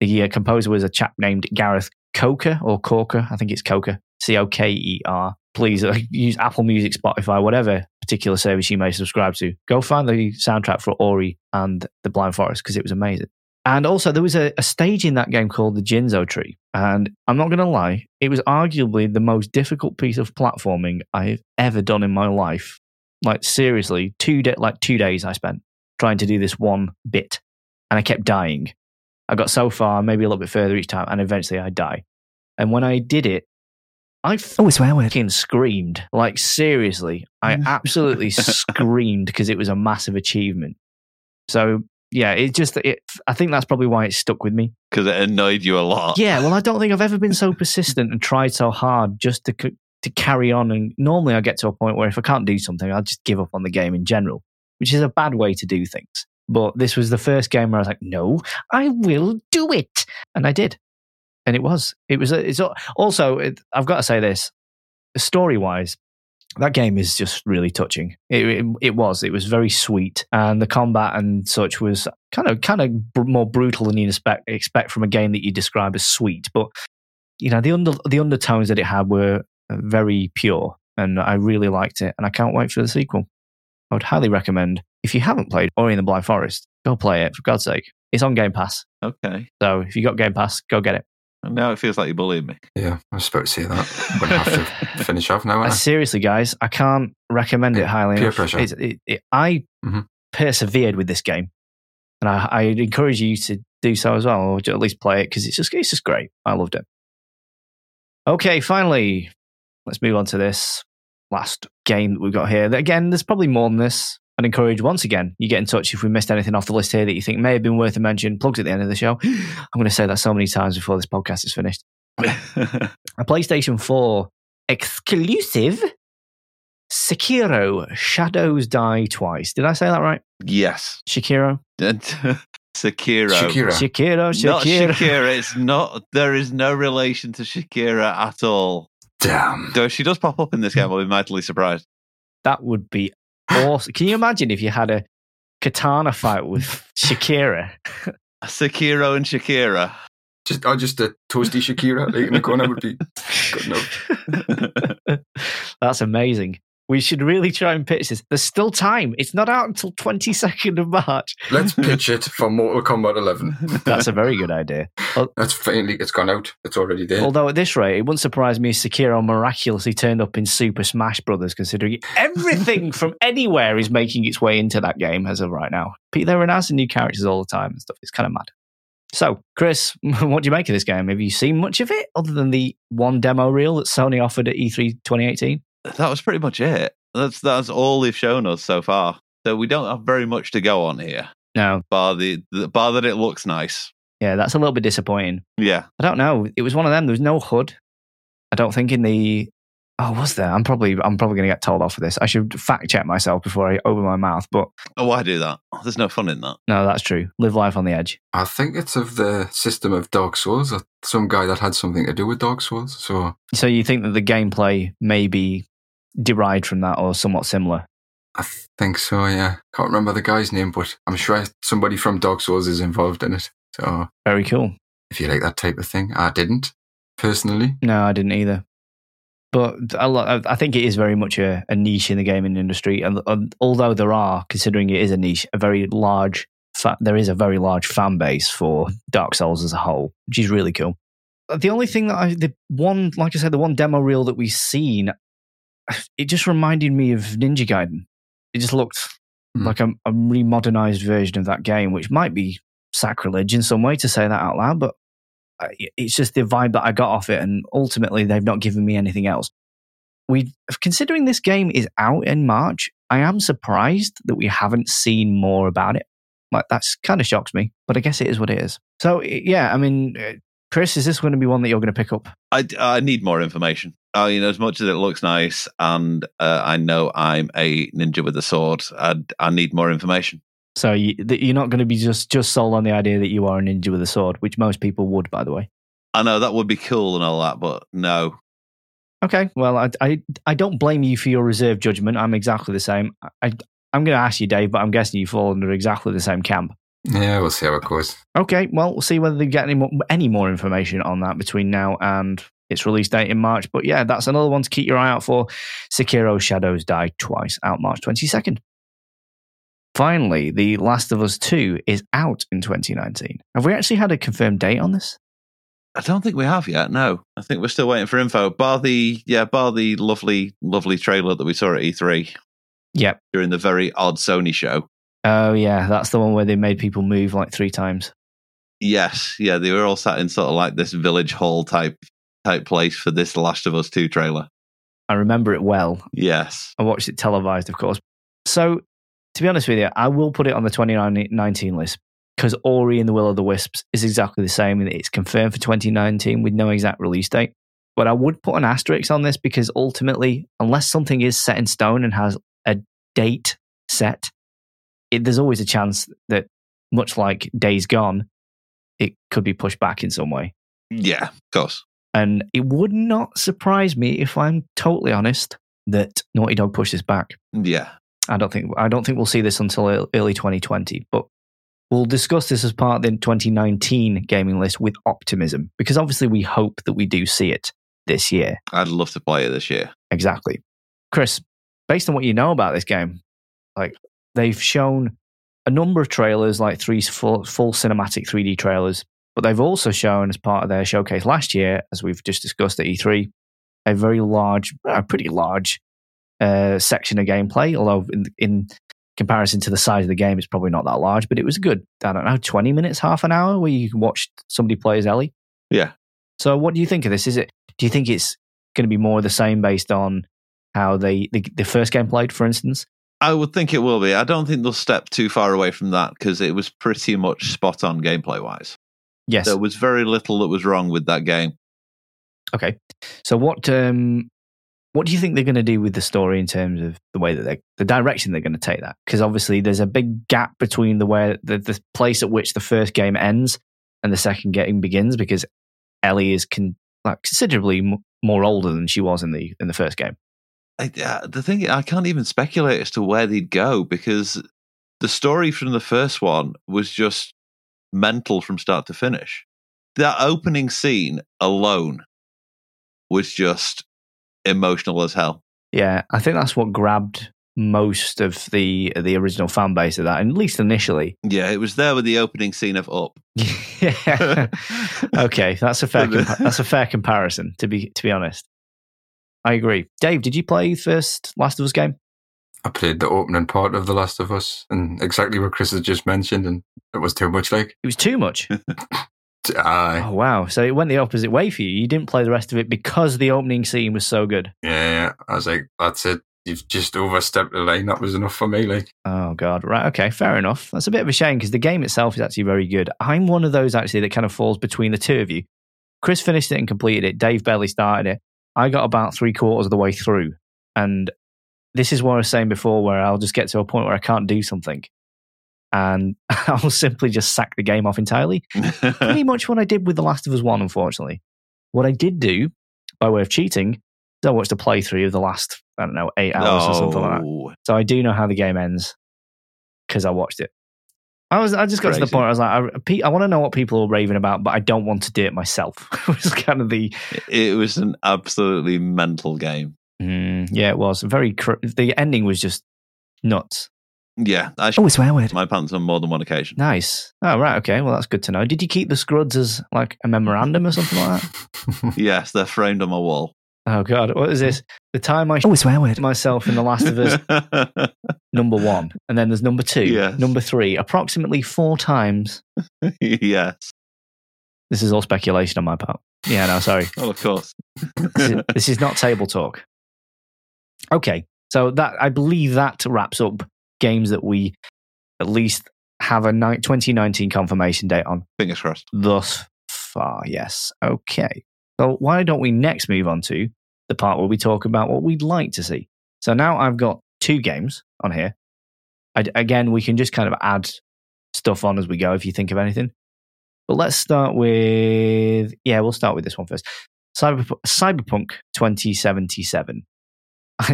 The uh, composer was a chap named Gareth Coker or Corker, I think it's Coker, C O K E R. Please use Apple Music, Spotify, whatever particular service you may subscribe to. Go find the soundtrack for Ori and The Blind Forest because it was amazing. And also, there was a, a stage in that game called the Ginso Tree. And I'm not going to lie, it was arguably the most difficult piece of platforming I've ever done in my life. Like, seriously, two, de- like two days I spent trying to do this one bit. And I kept dying. I got so far, maybe a little bit further each time, and eventually I die. And when I did it, I Oh, a swear word. fucking screamed. Like seriously, I absolutely <laughs> screamed because it was a massive achievement. So yeah, it just it. I think that's probably why it stuck with me. Because it annoyed you a lot. Yeah, well, I don't think I've ever been so persistent and tried so hard just to to carry on. And normally, I get to a point where if I can't do something, I'll just give up on the game in general, which is a bad way to do things. But this was the first game where I was like, no, I will do it, and I did, and it was. It was. Uh, a, it's also. It, I've got to say this, story wise, that game is just really touching. It, it, it was. It was very sweet, and the combat and such was kind of kind of br- more brutal than you expect expect from a game that you describe as sweet. But you know, the under the undertones that it had were very pure, and I really liked it, and I can't wait for the sequel. I would highly recommend if you haven't played Ori and the Blind Forest, go play it for God's sake. It's on Game Pass, Okay. so if you got Game Pass, go get it. And now it feels like you're bullying me. Yeah, I was about to say that. I'm going to have to <laughs> finish off now. Uh, I? seriously, guys, I can't recommend it Yeah, highly peer enough. pressure. It's- it- it- I Mhm. persevered with this game. and I, I encourage you to do so as well, or to at least play it because it's just it's just great. I loved it. Okay, finally, let's move on to this last game that we've got here. Again, there's probably more than this. I'd encourage once again you get in touch if we missed anything off the list here that you think may have been worth a mention. Plugs at the end of the show. <gasps> I'm going to say that so many times before this podcast is finished. <laughs> A PlayStation 4 exclusive Sekiro Shadows Die Twice. Did I say that right? yes. Shakiro? <laughs> Sekiro. Shakira. Shakiro, Not Shakiro. Shakira. It's not. There is no relation to Shakira at all. Damn. Though if she does pop up in this game, hmm. I'll be mightily surprised. That would be awesome. Can you imagine if you had a katana fight with Shakira? <laughs> Sekiro and Shakira. Just, oh, just a toasty Shakira like in the corner would be good enough. <laughs> That's amazing. We should really try and pitch this. There's still time. It's not out until 22nd of March. Let's <laughs> pitch it for Mortal Kombat 11. That's a very good idea. <laughs> That's finally, it's gone out. It's already there. Although at this rate, it wouldn't surprise me if Sekiro miraculously turned up in Super Smash Brothers, considering everything <laughs> from anywhere is making its way into that game as of right now. Pete, They're announcing new characters all the time and stuff. It's kind of mad. So, Chris, what do you make of this game? Have you seen much of it other than the one demo reel that Sony offered at E E3 2018? That was pretty much it. That's that's all they've shown us so far. So we don't have very much to go on here, No. bar the, the bar that it looks nice. Yeah, that's a little bit disappointing. Yeah, I don't know. It was one of them. There was no HUD. I don't think in the. Oh, was there? I'm probably I'm probably going to get told off for this. I should fact check myself before I open my mouth. But oh, why do that? There's no fun in that. no, that's true. Live life on the edge. I think it's of the system of Dark Souls. or Some guy that had something to do with Dark Souls. So So you think that the gameplay may be derived from that or somewhat similar? I think so, yeah. Can't remember the guy's name, but I'm sure somebody from Dark Souls is involved in it. So Very cool. if you like that type of thing, I didn't personally. No, I didn't either. But lot, I think it is very much a, a niche in the gaming industry, and, and although there are, considering it is a niche, a very large, fa- there is a very large fan base for Dark Souls as a whole, which is really cool. The only thing that I, the one, like I said, the one demo reel that we've seen, <sighs> it just reminded me of Ninja Gaiden. It just looked Hmm. like a, a remodernized version of that game, which might be sacrilege in some way to say that out loud, but I- it's just the vibe that I got off it, and ultimately they've not given me anything else. We, considering this game is out in March, I am surprised that we haven't seen more about it. Like that's kind of shocks me, but I guess it is what it is. So yeah, I mean, uh, Chris, is this going to be one that you're going to pick up? I, I need more information. Uh, you know, as much as it looks nice, and uh, I know I'm a ninja with a sword, I, I need more information. So you, you're not going to be just just sold on the idea that you are a ninja with a sword, which most people would, by the way. I know that would be cool and all that, but no. Okay, well, I, I, I don't blame you for your reserved judgment. I'm exactly the same. I, I'm going to ask you, Dave, but I'm guessing you fall under exactly the same camp. Yeah, we'll see how it goes. Okay, well, we'll see whether they get any more, any more information on that between now and its release date in March. But yeah, that's another one to keep your eye out for. Sekiro Shadows Die Twice, out March 22nd. Finally, The Last of Us 2 is out in 2019. Have we actually had a confirmed date on this? I don't think we have yet. No, I think we're still waiting for info. Bar the yeah, bar the lovely, lovely trailer that we saw at E3 Yep. during the very odd Sony show. Oh, yeah, that's the one where they made people move like three times. Yes, yeah, they were all sat in sort of like this village hall type type place for this Last of Us Two trailer. I remember it well. Yes, I watched it televised, of course. So, to be honest with you, I will put it on the 2019 list because Ori and the Will of the Wisps is exactly the same. and It's confirmed for 2019 with no exact release date. But I would put an asterisk on this because ultimately, unless something is set in stone and has a date set, it, there's always a chance that, much like Days Gone, it could be pushed back in some way. yeah, of course. And it would not surprise me if I'm totally honest that Naughty Dog pushes back. Yeah, I don't think I don't think we'll see this until early 2020, but we'll discuss this as part of the 2019 gaming list with optimism because obviously we hope that we do see it this year. I'd love to play it this year. Exactly. Chris, based on what you know about this game, like they've shown a number of trailers, like three full, full cinematic 3D trailers, but they've also shown as part of their showcase last year, as we've just discussed at E3, a very large, a pretty large uh, section of gameplay. Although in, in comparison to the size of the game, it's probably not that large, but it was a good, I don't know, 20 minutes, half an hour where you can watch somebody play as Ellie. Yeah. So what do you think of this? Is it, do you think it's going to be more the same based on how they, the, the first game played, for instance? I would think it will be. I don't think they'll step too far away from that because it was pretty much spot on gameplay wise. Yes. There was very little that was wrong with that game. Okay. So what um what do you think they're going to do with the story in terms of the way that they the direction they're going to take that? Because obviously there's a big gap between the way the, the place at which the first game ends and the second game begins because Ellie is con, like considerably m- more older than she was in the in the first game. I, uh, the thing I can't even speculate as to where they'd go because the story from the first one was just mental from start to finish. That opening scene alone was just emotional as hell. Yeah, I think that's what grabbed most of the the original fan base of that, at least initially. Yeah, it was there with the opening scene of Up. <laughs> yeah. <laughs> okay, that's a fair <laughs> compa- that's a fair comparison. To be to be honest, I agree. Dave, did you play first Last of Us game? I played the opening part of The Last of Us and exactly what Chris has just mentioned, and it was too much like. It was too much. Aye. Oh wow! So it went the opposite way for you. You didn't play the rest of it because the opening scene was so good. Yeah, yeah. I was like, that's it. You've just overstepped the line. That was enough for me. Like, Oh god! Right? Okay, fair enough. That's a bit of a shame because the game itself is actually very good. I'm one of those actually that kind of falls between the two of you. Chris finished it and completed it. Dave barely started it. I got about three quarters of the way through, and this is what I was saying before, where I'll just get to a point where I can't do something, and <laughs> I'll simply just sack the game off entirely. Pretty <laughs> much what I did with The Last of Us One, unfortunately. What I did do, by way of cheating, is I watched a playthrough of the last, I don't know, eight hours or something like that. So I do know how the game ends because I watched it. I was I just got to the point. I was like, I, I want to know what people are raving about, but I don't want to do it myself. it <laughs> was kind of the It was an absolutely mental game. mm, yeah, it was very. Cr- the ending was just nuts. Yeah, I Oh, swear word. my pants on more than one occasion. Nice. Oh right, okay. Well, that's good to know. Did you keep the scruds as like a memorandum or something like that? <laughs> <laughs> Yes, they're framed on my wall. Oh god, what is this? The time I oh, swear word myself in The Last of Us <laughs> number one, and then there's number two, Yes. number three, approximately four times. yes. This is all speculation on my part. Yeah, no, sorry. Well, of course. this, is, this is not table talk. Okay, so that I believe that wraps up games that we at least have a ni- 2019 confirmation date on Fingers crossed. thus far. Yes. Okay. So why don't we next move on to the part where we talk about what we'd like to see? So now I've got two games on here. I, again, we can just kind of add stuff on as we go if you think of anything. But let's start with yeah, we'll start with this one first. Cyber, Cyberpunk 2077. <laughs>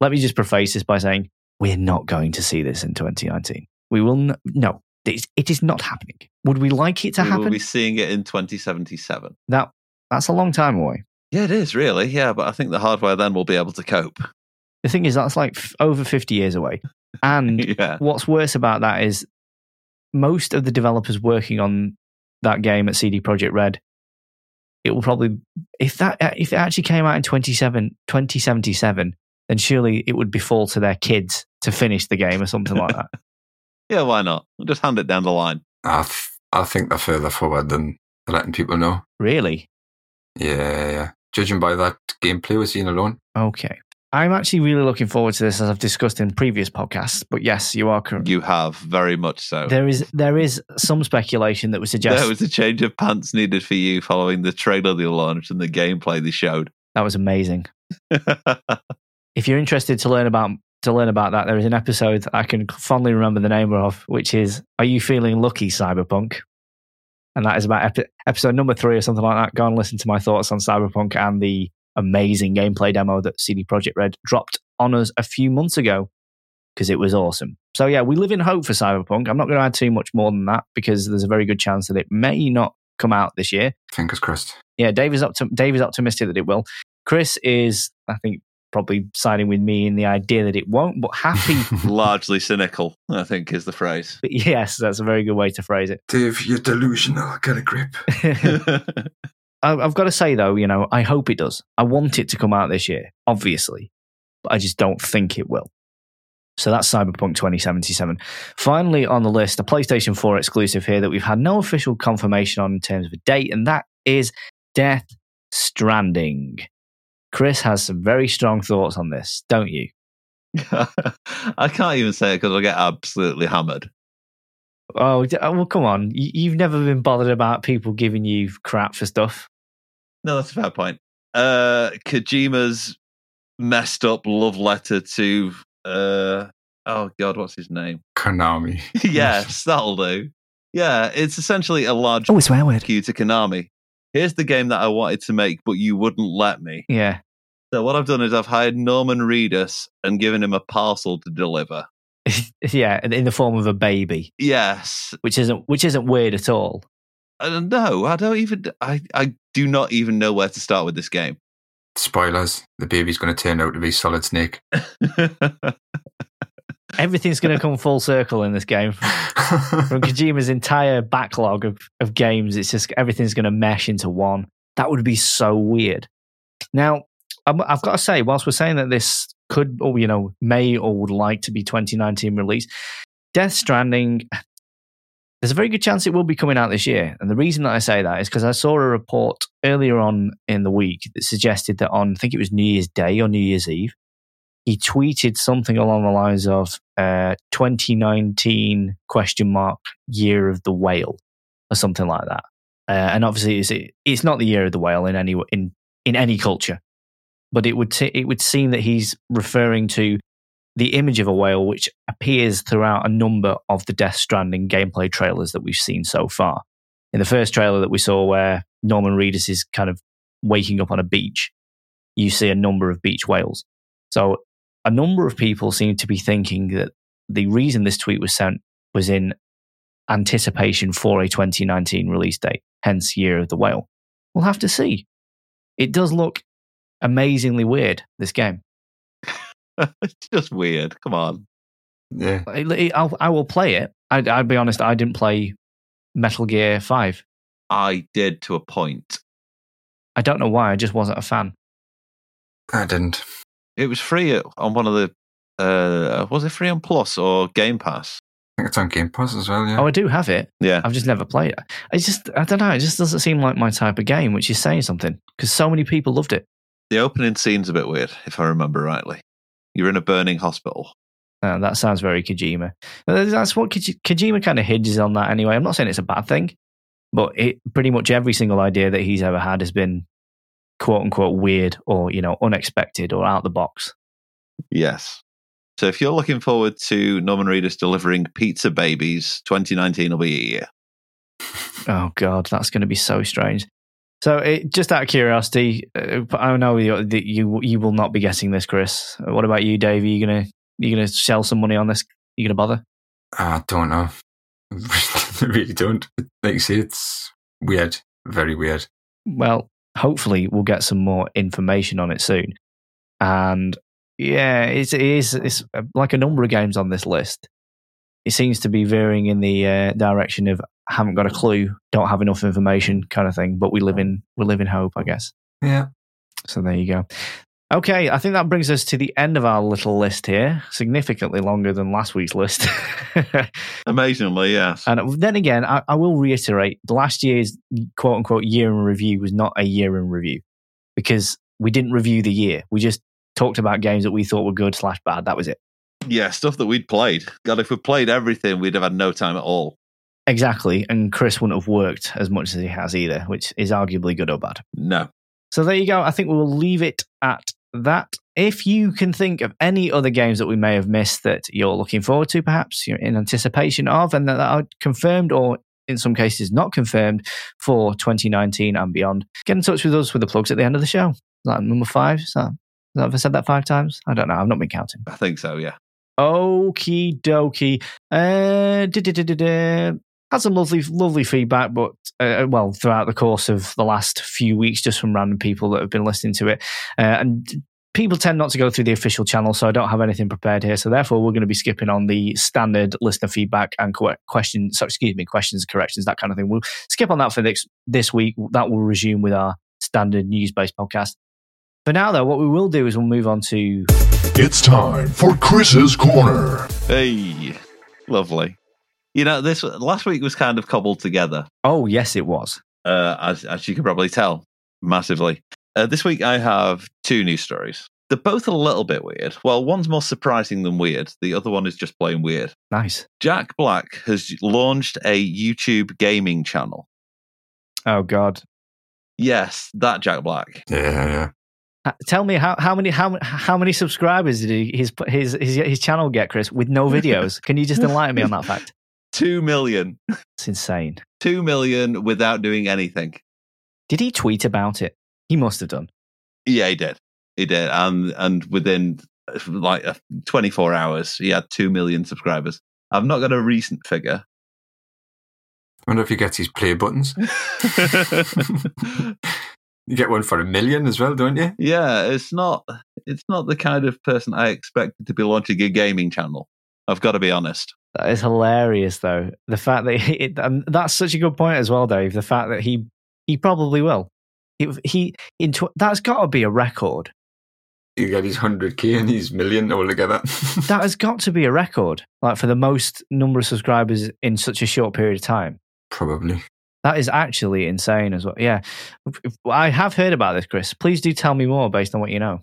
Let me just preface this by saying we're not going to see this in 2019. We will n- no. It, it is not happening. Would we like it to we happen? will be seeing it in 2077. That that's a long time away. Yeah, it is really. Yeah, but I think the hardware then will be able to cope. The thing is, that's like f- over 50 years away. <laughs> And yeah. what's worse about that is most of the developers working on that game at CD Projekt Red, it will probably, if that uh, if it actually came out in 27, 2077, then surely it would befall to their kids to finish the game or something like that. <laughs> Yeah, why not? We'll just hand it down the line. I, th- I think they're further forward than letting people know. Really? Yeah, yeah. Judging by that gameplay we're seeing alone. Okay. I'm actually really looking forward to this, as I've discussed in previous podcasts. But yes, you are correct. You have very much so. There is there is some speculation that would suggest There was a change of pants needed for you following the trailer they launched and the gameplay they showed. that was amazing. <laughs> if you're interested to learn about to learn about that, there is an episode I can fondly remember the name of, which is "Are You Feeling Lucky, Cyberpunk?" And that is about epi- episode number three or something like that. Go and listen to my thoughts on Cyberpunk and the amazing gameplay demo that CD Projekt Red dropped on us a few months ago because it was awesome. So yeah, we live in hope for Cyberpunk. I'm not going to add too much more than that because there's a very good chance that it may not come out this year Fingers crossed. yeah, Dave is, optim- Dave is optimistic that it will. Chris is, I think, probably siding with me in the idea that it won't, but happy. <laughs> Largely cynical, I think is the phrase. but yes, that's a very good way to phrase it. Dave, you're delusional. Get a grip. <laughs> <laughs> I- I've got to say, though, you know, I hope it does. I want it to come out this year, obviously, but I just don't think it will. So that's Cyberpunk 2077. Finally on the list, a PlayStation 4 exclusive here that we've had no official confirmation on in terms of a date, and that is Death Stranding. Chris has some very strong thoughts on this, don't you? <laughs> I can't even say it because I'll get absolutely hammered. Oh, oh, well, come on. You- You've never been bothered about people giving you crap for stuff. No, that's a fair point. Uh, Kojima's messed up love letter to uh oh god, what's his name? Konami. <laughs> yes, that'll do. Yeah, it's essentially a large Oh, a swear word. cue to Konami. Here's the game that I wanted to make, but you wouldn't let me. Yeah. So what I've done is I've hired Norman Reedus and given him a parcel to deliver. <laughs> yeah, in- in the form of a baby, Yes, which isn't which isn't weird at all. uh, no, I don't even. I I do not even know where to start with this game. Spoilers. The baby's going to turn out to be Solid Snake. <laughs> Everything's going to come full circle in this game. <laughs> From Kojima's entire backlog of, of games, it's just everything's going to mesh into one. That would be so weird. Now, I'm, I've got to say, whilst we're saying that this could, or you know, may or would like to be 2019 release, Death Stranding, there's a very good chance it will be coming out this year. And the reason that I say that is because I saw a report earlier on in the week that suggested that on, I think it was New Year's Day or New Year's Eve, he tweeted something along the lines of uh, 2019 question mark year of the whale or something like that. Uh, and obviously, it's, it's not the year of the whale in any in in any culture, but it would t- it would seem that he's referring to the image of a whale, which appears throughout a number of the Death Stranding gameplay trailers that we've seen so far. In the first trailer that we saw, where Norman Reedus is kind of waking up on a beach, you see a number of beach whales. So a number of people seem to be thinking that the reason this tweet was sent was in anticipation for a 2019 release date, hence Year of the Whale. We'll have to see. It does look amazingly weird, this game. <laughs> it's just weird. Come on. yeah. I, I'll, I will play it. I, I'll be honest, I didn't play Metal Gear 5. I did to a point. I don't know why, I just wasn't a fan. I didn't. It was free on one of the. Uh, was it free on Plus or Game Pass? I think it's on Game Pass as well, yeah. Oh, I do have it. Yeah. I've just never played it. It's just, I don't know, it just doesn't seem like my type of game, which is saying something because so many people loved it. The opening scene's a bit weird, if I remember rightly. You're in a burning hospital. Uh, that sounds very Kojima. Uh, That's what Koji- Kojima kind of hinges on that anyway. I'm not saying it's a bad thing, but it, pretty much every single idea that he's ever had has been quote unquote weird or, you know, unexpected or out the box. Yes. So if you're looking forward to Norman Reedus delivering pizza babies, 2019 will be a year. <laughs> Oh God, that's going to be so strange. So, it, just out of curiosity, uh, I know you, that you you will not be guessing this, Chris. Uh, What about you, Dave? Are you gonna you gonna sell some money on this? you gonna bother? I don't know. <laughs> I really don't. Like you say, it's weird. Very weird. Well, hopefully, we'll get some more information on it soon. And yeah, it's, it is it's uh, like a number of games on this list. It seems to be veering in the uh, direction of haven't got a clue, don't have enough information, kind of thing. But we live in we live in hope, I guess. Yeah. So there you go. Okay, I think that brings us to the end of our little list here. Significantly longer than last week's list. <laughs> Amazingly, yes. and then again, I, I will reiterate: last year's quote unquote year in review was not a year in review because we didn't review the year. We just talked about games that we thought were good slash bad. That was it. yeah, stuff that we'd played. God, if we played everything, we'd have had no time at all. Exactly, and Chris wouldn't have worked as much as he has either, which is arguably good or bad. No. So there you go. I think we will leave it at that. If you can think of any other games that we may have missed that you're looking forward to, perhaps you're in anticipation of, and that are confirmed or in some cases not confirmed for 2019 and beyond, get in touch with us with the plugs at the end of the show. Is that number five? Is that, have I said that five times? I don't know. I've not been counting. I think so, yeah. Okie dokie. Uh. Had some lovely, lovely feedback, but uh, well, throughout the course of the last few weeks, just from random people that have been listening to it, uh, and people tend not to go through the official channel, so I don't have anything prepared here. So therefore, we're going to be skipping on the standard listener feedback and co- questions. So excuse me, questions, corrections, that kind of thing. We'll skip on that for this this week. That will resume with our standard news based podcast. For now, though, what we will do is we'll move on to It's time for Chris's Corner. Hey, lovely. You know, this last week was kind of cobbled together, Oh, yes, it was. uh, as, as you can probably tell, massively. Uh, this week I have two news stories. They're both a little bit weird. Well, one's more surprising than weird. The other one is just plain weird. Nice. Jack Black has launched a YouTube gaming channel. Oh, God. Yes, that Jack Black. Yeah, yeah. Uh, Tell me how, how many how how many subscribers did he, his his his his channel get, Chris, with no <laughs> videos? Can you just enlighten me on that fact? Two million. It's insane. Two million without doing anything. Did he tweet about it? He must have done. Yeah, he did. He did. And and within like uh, 24 hours, he had 2 million subscribers. I've not got a recent figure. I wonder if he gets his play buttons. <laughs> You get one for a million as well, don't you? yeah, it's not it's not the kind of person I expected to be launching a gaming channel. I've got to be honest. That is hilarious, though. The fact that <laughs> he, it, and that's such a good point as well, Dave. The fact that he he probably will. He, he in tw- that's got to be a record. You got his 100k and his million altogether. <laughs> That has got to be a record, like for the most number of subscribers in such a short period of time. Probably. That is actually insane as well. Yeah, I have heard about this, Chris. Please do tell me more based on what you know.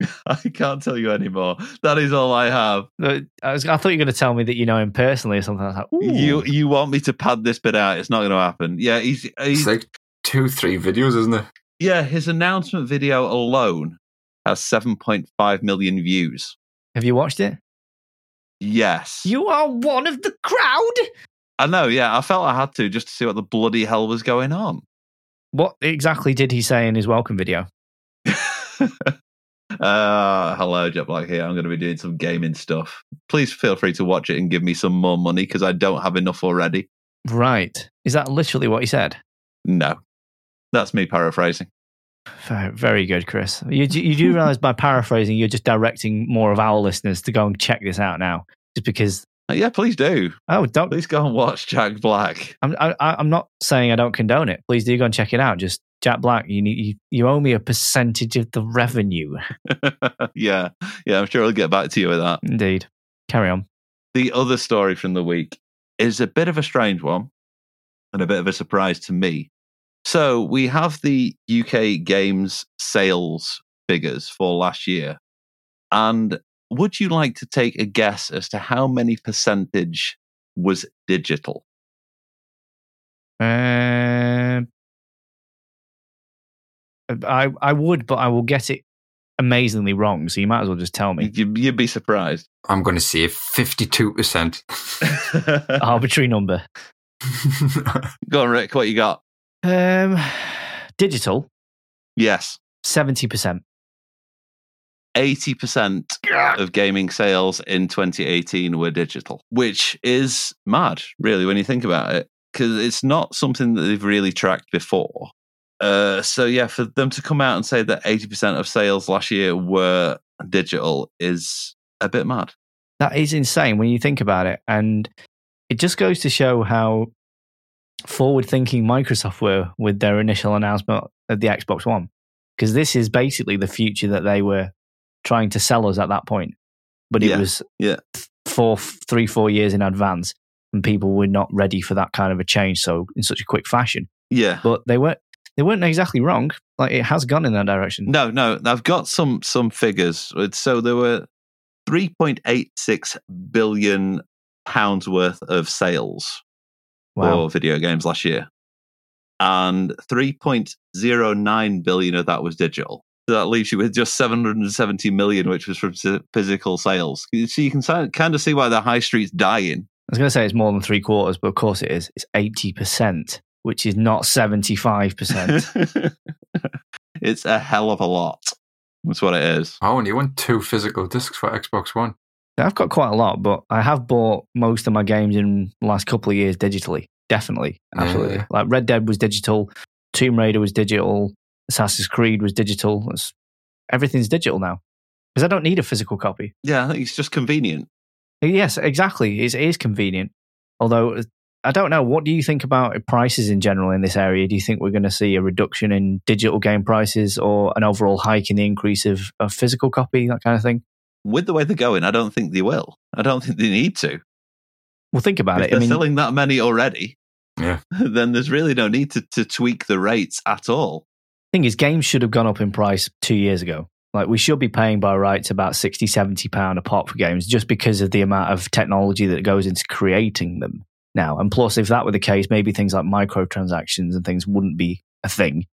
<laughs> I can't tell you anymore. That is all I have. I, was, I thought you were going to tell me that you know him personally or something. I was like, Ooh. You you want me to pad this bit out? It's not going to happen. Yeah, he's, It's he's like two, three videos, isn't it? yeah. His announcement video alone has 7.5 million views. have you watched it? Yes, You are one of the crowd. I know. Yeah, I felt I had to just to see what the bloody hell was going on. What exactly did he say in his welcome video? <laughs> uh, hello, Jet Black here. I'm going to be doing some gaming stuff. Please feel free to watch it and give me some more money because I don't have enough already. Right. Is that literally what he said? No, that's me paraphrasing. Very, very good, Chris. You, do- you do realize by paraphrasing, you're just directing more of our listeners to go and check this out now, just because. Uh, Yeah, please do. Oh, don't. Please go and watch Jack Black. I'm, I, I'm not saying I don't condone it. Please do go and check it out. Just Jack Black, you need you, you owe me a percentage of the revenue. <laughs> <laughs> yeah, yeah, I'm sure I'll get back to you with that. Indeed. Carry on. The other story from the week is a bit of a strange one and a bit of a surprise to me. So we have the UK games sales figures for last year. And would you like to take a guess as to how many percentage was digital? Um, I I would, but I will get it amazingly wrong. So you might as well just tell me. You- You'd be surprised. I'm going to say 52%. <laughs> Arbitrary number. <laughs> Go on, Rick. What you got? Um, digital Yes, seventy percent. eighty percent of gaming sales in 2018 were digital, which is mad, really, when you think about it, because it's not something that they've really tracked before. Uh, so yeah, for them to come out and say that 80% of sales last year were digital is a bit mad. That is insane when you think about it, and it just goes to show how forward-thinking Microsoft were with their initial announcement of the Xbox One, because this is basically the future that they were trying to sell us at that point. But it Yeah, was yeah. four, three, four years in advance, and people were not ready for that kind of a change. So in such a quick fashion, Yeah. but they weren't. They weren't exactly wrong. Like it has gone in that direction. No, no, I've got some some figures. So there were 3.86 billion pounds worth of sales Wow. for video games last year. And 3.09 billion of that was digital. So that leaves you with just 770 million, which was from physical sales. So you can kind of see why the high street's dying. I was going to say it's more than three quarters, but of course it is. It's eighty percent, which is not seventy-five percent. <laughs> it's a hell of a lot. That's what it is. I only want two physical discs for Xbox One. I've got quite a lot, but I have bought most of my games in the last couple of years digitally. Definitely, absolutely. Yeah. Like Red Dead was digital, Tomb Raider was digital, Assassin's Creed was digital. It's, everything's digital now because I don't need a physical copy. Yeah, I think it's just convenient. Yes, exactly. It's, it is convenient. Although I don't know. What do you think about prices in general in this area? Do you think we're going to see a reduction in digital game prices or an overall hike in the increase of, of physical copy, that kind of thing? with the way they're going, I don't think they will. I don't think they need to. Well, think about If it. they're I mean, selling that many already, Yeah. <laughs> then there's really no need to, to tweak the rates at all. thing is, games should have gone up in price two years ago. Like we should be paying by rights about 60, 70 pound a pop for games just because of the amount of technology that goes into creating them now. And plus, if that were the case, maybe things like microtransactions and things wouldn't be a thing.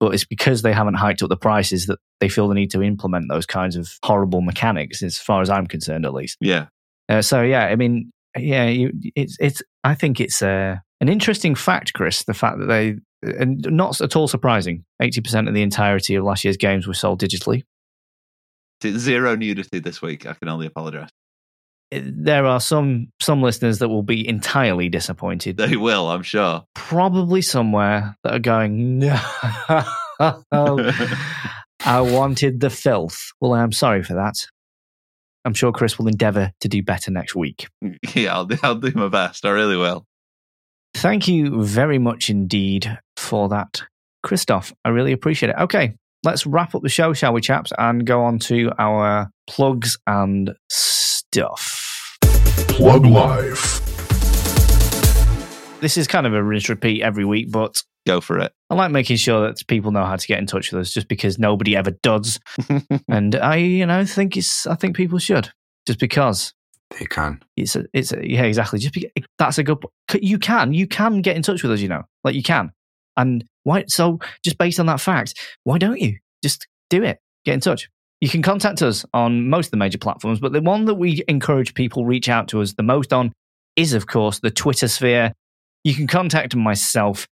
But it's because they haven't hiked up the prices that they feel the need to implement those kinds of horrible mechanics, as far as I'm concerned, at least. Yeah. Uh, so yeah, I mean, yeah, you, it's it's. I think it's uh, an interesting fact, Chris. The fact that they and not at all surprising. Eighty percent of the entirety of last year's games were sold digitally. Zero nudity this week. I can only apologize. There are some some listeners that will be entirely disappointed. They will, I'm sure. Probably somewhere that are going, no, <laughs> I wanted the filth. Well, I'm sorry for that. I'm sure Chris will endeavour to do better next week. <laughs> yeah, I'll, I'll do my best. I really will. Thank you very much indeed for that, Christoph. I really appreciate it. Okay, let's wrap up the show, shall we, chaps, and go on to our plugs and stuff. Plug Life. This is kind of a rinse repeat every week, but Go for it. I like making sure that people know how to get in touch with us just because nobody ever does. <laughs> and I, you know, think it's, I think people should just because They can. it's a, it's a, yeah, exactly. Just be, that's a good. You can, you can get in touch with us. You know, like you can. And why? So just based on that fact, why don't you just do it? Get in touch. You can contact us on most of the major platforms, but the one that we encourage people reach out to us the most on is, of course, the Twitter sphere. You can contact myself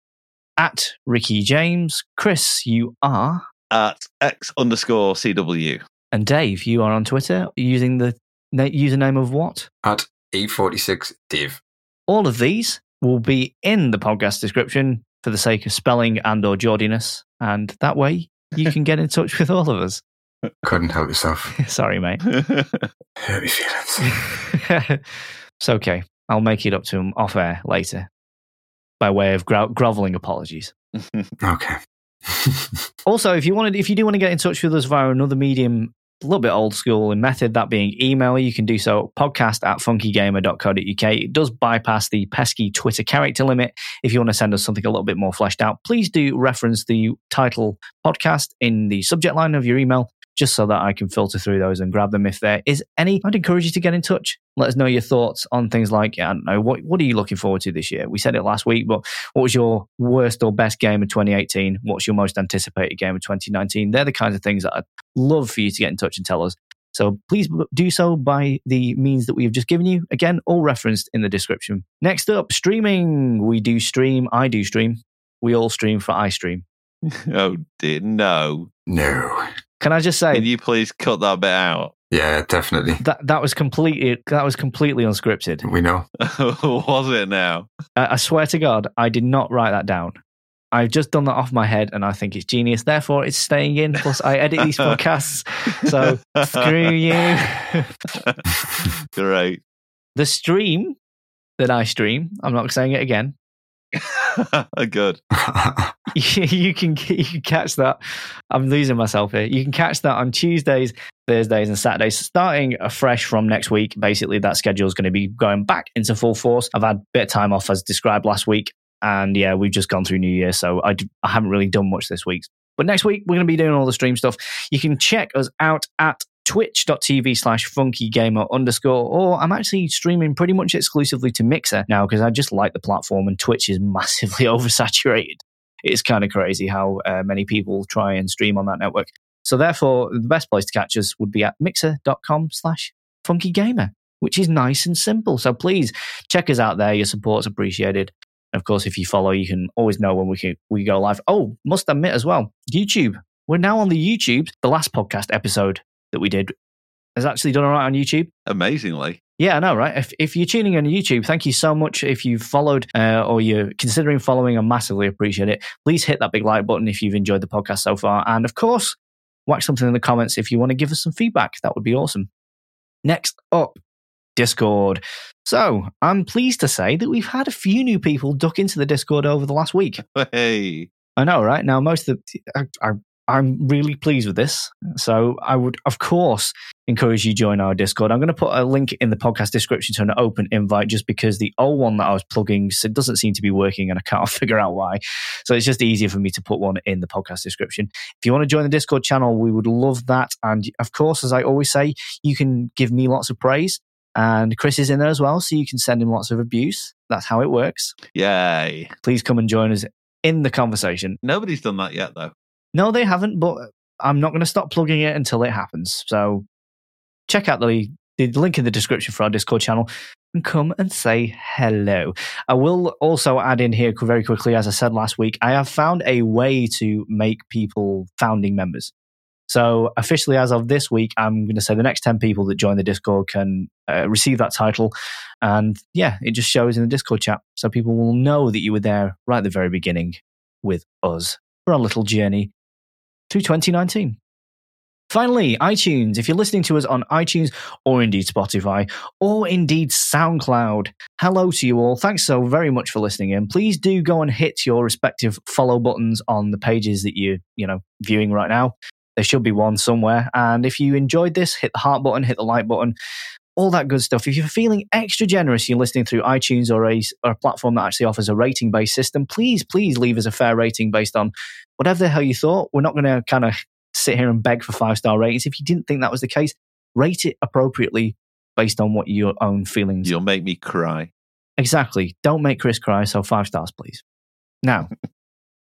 at Rickie James. Chris, you are, At X underscore CW. and Dave, you are on Twitter using the na- username of what? At E46 Dave. All of these will be in the podcast description for the sake of spelling and or jaundiness, and that way you <laughs> can get in touch with all of us. Couldn't help yourself. <laughs> Sorry, mate. <laughs> Hurt me feelings. <laughs> it's okay. I'll make it up to him off air later by way of gro- groveling apologies. Okay. Also, if you wanted, if you do want to get in touch with us via another medium, a little bit old school in method, that being email, you can do so podcast at funkygamer.co.uk. It does bypass the pesky Twitter character limit. If you want to send us something a little bit more fleshed out, please do reference the title podcast in the subject line of your email, just so that I can filter through those and grab them if there is any. I'd encourage you to get in touch. Let us know your thoughts on things like, I don't know, what, what are you looking forward to this year? We said it last week, but what was your worst or best game of 2018? What's your most anticipated game of 2019? They're the kinds of things that I'd love for you to get in touch and tell us. So please do so by the means that we have just given you. Again, all referenced in the description. Next up, streaming. We do stream. I do stream. We all stream for iStream. <laughs> oh, dear. No. no. Can I just say Can you please cut that bit out? Yeah, definitely. that that was completely that was completely unscripted. We know. <laughs> Was it now? I, I swear to God, I did not write that down. I've just done that off my head, and I think it's genius. Therefore, it's staying in. Plus, I edit these <laughs> podcasts, so screw you. Great. the stream that I stream, I'm not saying it again. <laughs> Good. <laughs> you can you can catch that. I'm losing myself here. You can catch that on Tuesdays, Thursdays, and Saturdays, starting afresh from next week. Basically, that schedule is going to be going back into full force. I've had a bit of time off, as described last week, and yeah, we've just gone through New Year, so I, d- I haven't really done much this week. But next week, we're going to be doing all the stream stuff. You can check us out at twitch.tv slash funkygamer underscore, or I'm actually streaming pretty much exclusively to Mixer now because I just like the platform and Twitch is <laughs> massively oversaturated. It's kind of crazy how uh, many people try and stream on that network. So therefore, the best place to catch us would be at mixer.com slash funkygamer, which is nice and simple. So please check us out there. Your support's appreciated. Of course, if you follow, you can always know when we can, we go live. Oh, must admit as well, YouTube. We're now on the YouTube. The last podcast episode that we did has actually done all right on YouTube. Amazingly. Yeah, I know, right? If, if you're tuning in on YouTube, thank you so much. If you've followed uh, or you're considering following, I massively appreciate it. Please hit that big like button if you've enjoyed the podcast so far. And of course, whack something in the comments if you want to give us some feedback. That would be awesome. Next up, Discord. So I'm pleased to say that we've had a few new people duck into the Discord over the last week. Hey. I know, right? Now, most of the, I, I I'm really pleased with this. So I would, of course, encourage you to join our Discord. I'm going to put a link in the podcast description to an open invite just because the old one that I was plugging doesn't seem to be working and I can't <laughs> figure out why. So it's just easier for me to put one in the podcast description. If you want to join the Discord channel, we would love that. And of course, as I always say, you can give me lots of praise. And Chris is in there as well, so you can send him lots of abuse. That's how it works. Yay. Please come and join us in the conversation. Nobody's done that yet, though. No, they haven't, but I'm not going to stop plugging it until it happens. So check out the, the link in the description for our Discord channel and come and say hello. I will also add in here very quickly, as I said last week, I have found a way to make people founding members. So officially, as of this week, I'm going to say the next 10 people that join the Discord can uh, receive that title. And yeah, it just shows in the Discord chat. So people will know that you were there right at the very beginning with us for our little journey to 2019. Finally, iTunes. If you're listening to us on iTunes or indeed Spotify or indeed SoundCloud, hello to you all. Thanks so very much for listening in. Please do go and hit your respective follow buttons on the pages that you're, you know, viewing right now. There should be one somewhere. And if you enjoyed this, hit the heart button, hit the like button, all that good stuff. If you're feeling extra generous, you're listening through iTunes or a, or a platform that actually offers a rating based system, please, please leave us a fair rating based on whatever the hell you thought. We're not going to kind of sit here and beg for five star ratings. If you didn't think that was the case, rate it appropriately based on what your own feelings. You'll make me cry. Exactly. Don't make Chris cry. So five stars, please. Now,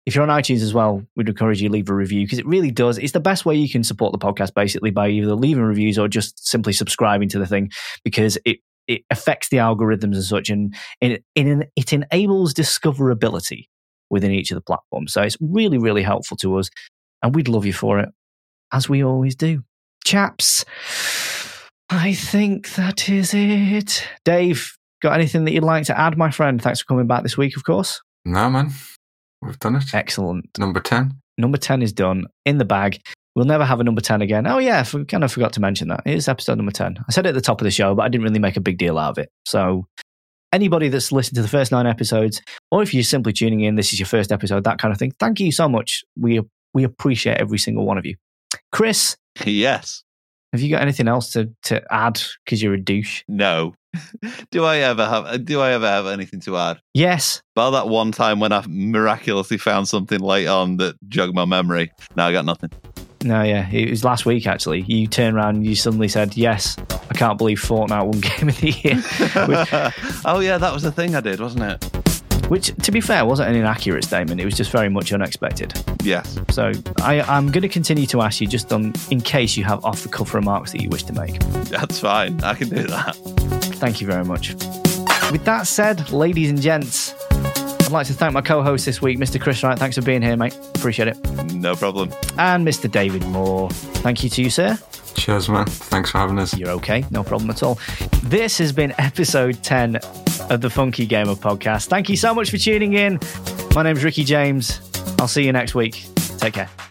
if you're on iTunes as well, we'd encourage you to leave a review because it really does. It's the best way you can support the podcast basically by either leaving reviews or just simply subscribing to the thing because it it affects the algorithms and such and it, it, enables discoverability within each of the platforms. So it's really, really helpful to us and we'd love you for it as we always do. Chaps, I think that is it. Dave, got anything that you'd like to add, my friend? Thanks for coming back this week, of course. No, man. We've done it. Excellent. Number 10. Number 10 is done in the bag. We'll never have a number 10 again. Oh, yeah, I kind of forgot to mention that. It is episode number 10. I said it at the top of the show, but I didn't really make a big deal out of it. So, anybody that's listened to the first nine episodes, or if you're simply tuning in, this is your first episode, that kind of thing, thank you so much. We, we appreciate every single one of you. Chris, yes. have you got anything else to, to add because you're a douche? No. <laughs> do I ever have? Do I ever have anything to add? Yes. About that one time when I miraculously found something late on that jogged my memory. No, I got nothing. No, yeah. It was last week, actually. You turned around and you suddenly said, Yes, I can't believe Fortnite won <laughs> Game of the Year. <laughs> which, oh yeah, that was the thing I did, wasn't it? Which, to be fair, wasn't an inaccurate statement. It was just very much unexpected. Yes. So I, I'm going to continue to ask you just on in case you have off the cuff remarks that you wish to make. That's fine. I can do that. Thank you very much. With that said, ladies and gents, I'd like to thank my co-host this week, Mr. Chris Wright. Thanks for being here, mate. Appreciate it. No problem. And Mr. David Moore. Thank you to you, sir. Cheers, man. Thanks for having us. You're okay. No problem at all. This has been episode 10 of the Funky Gamer podcast. Thank you so much for tuning in. My name's Rickie James. I'll see you next week. Take care.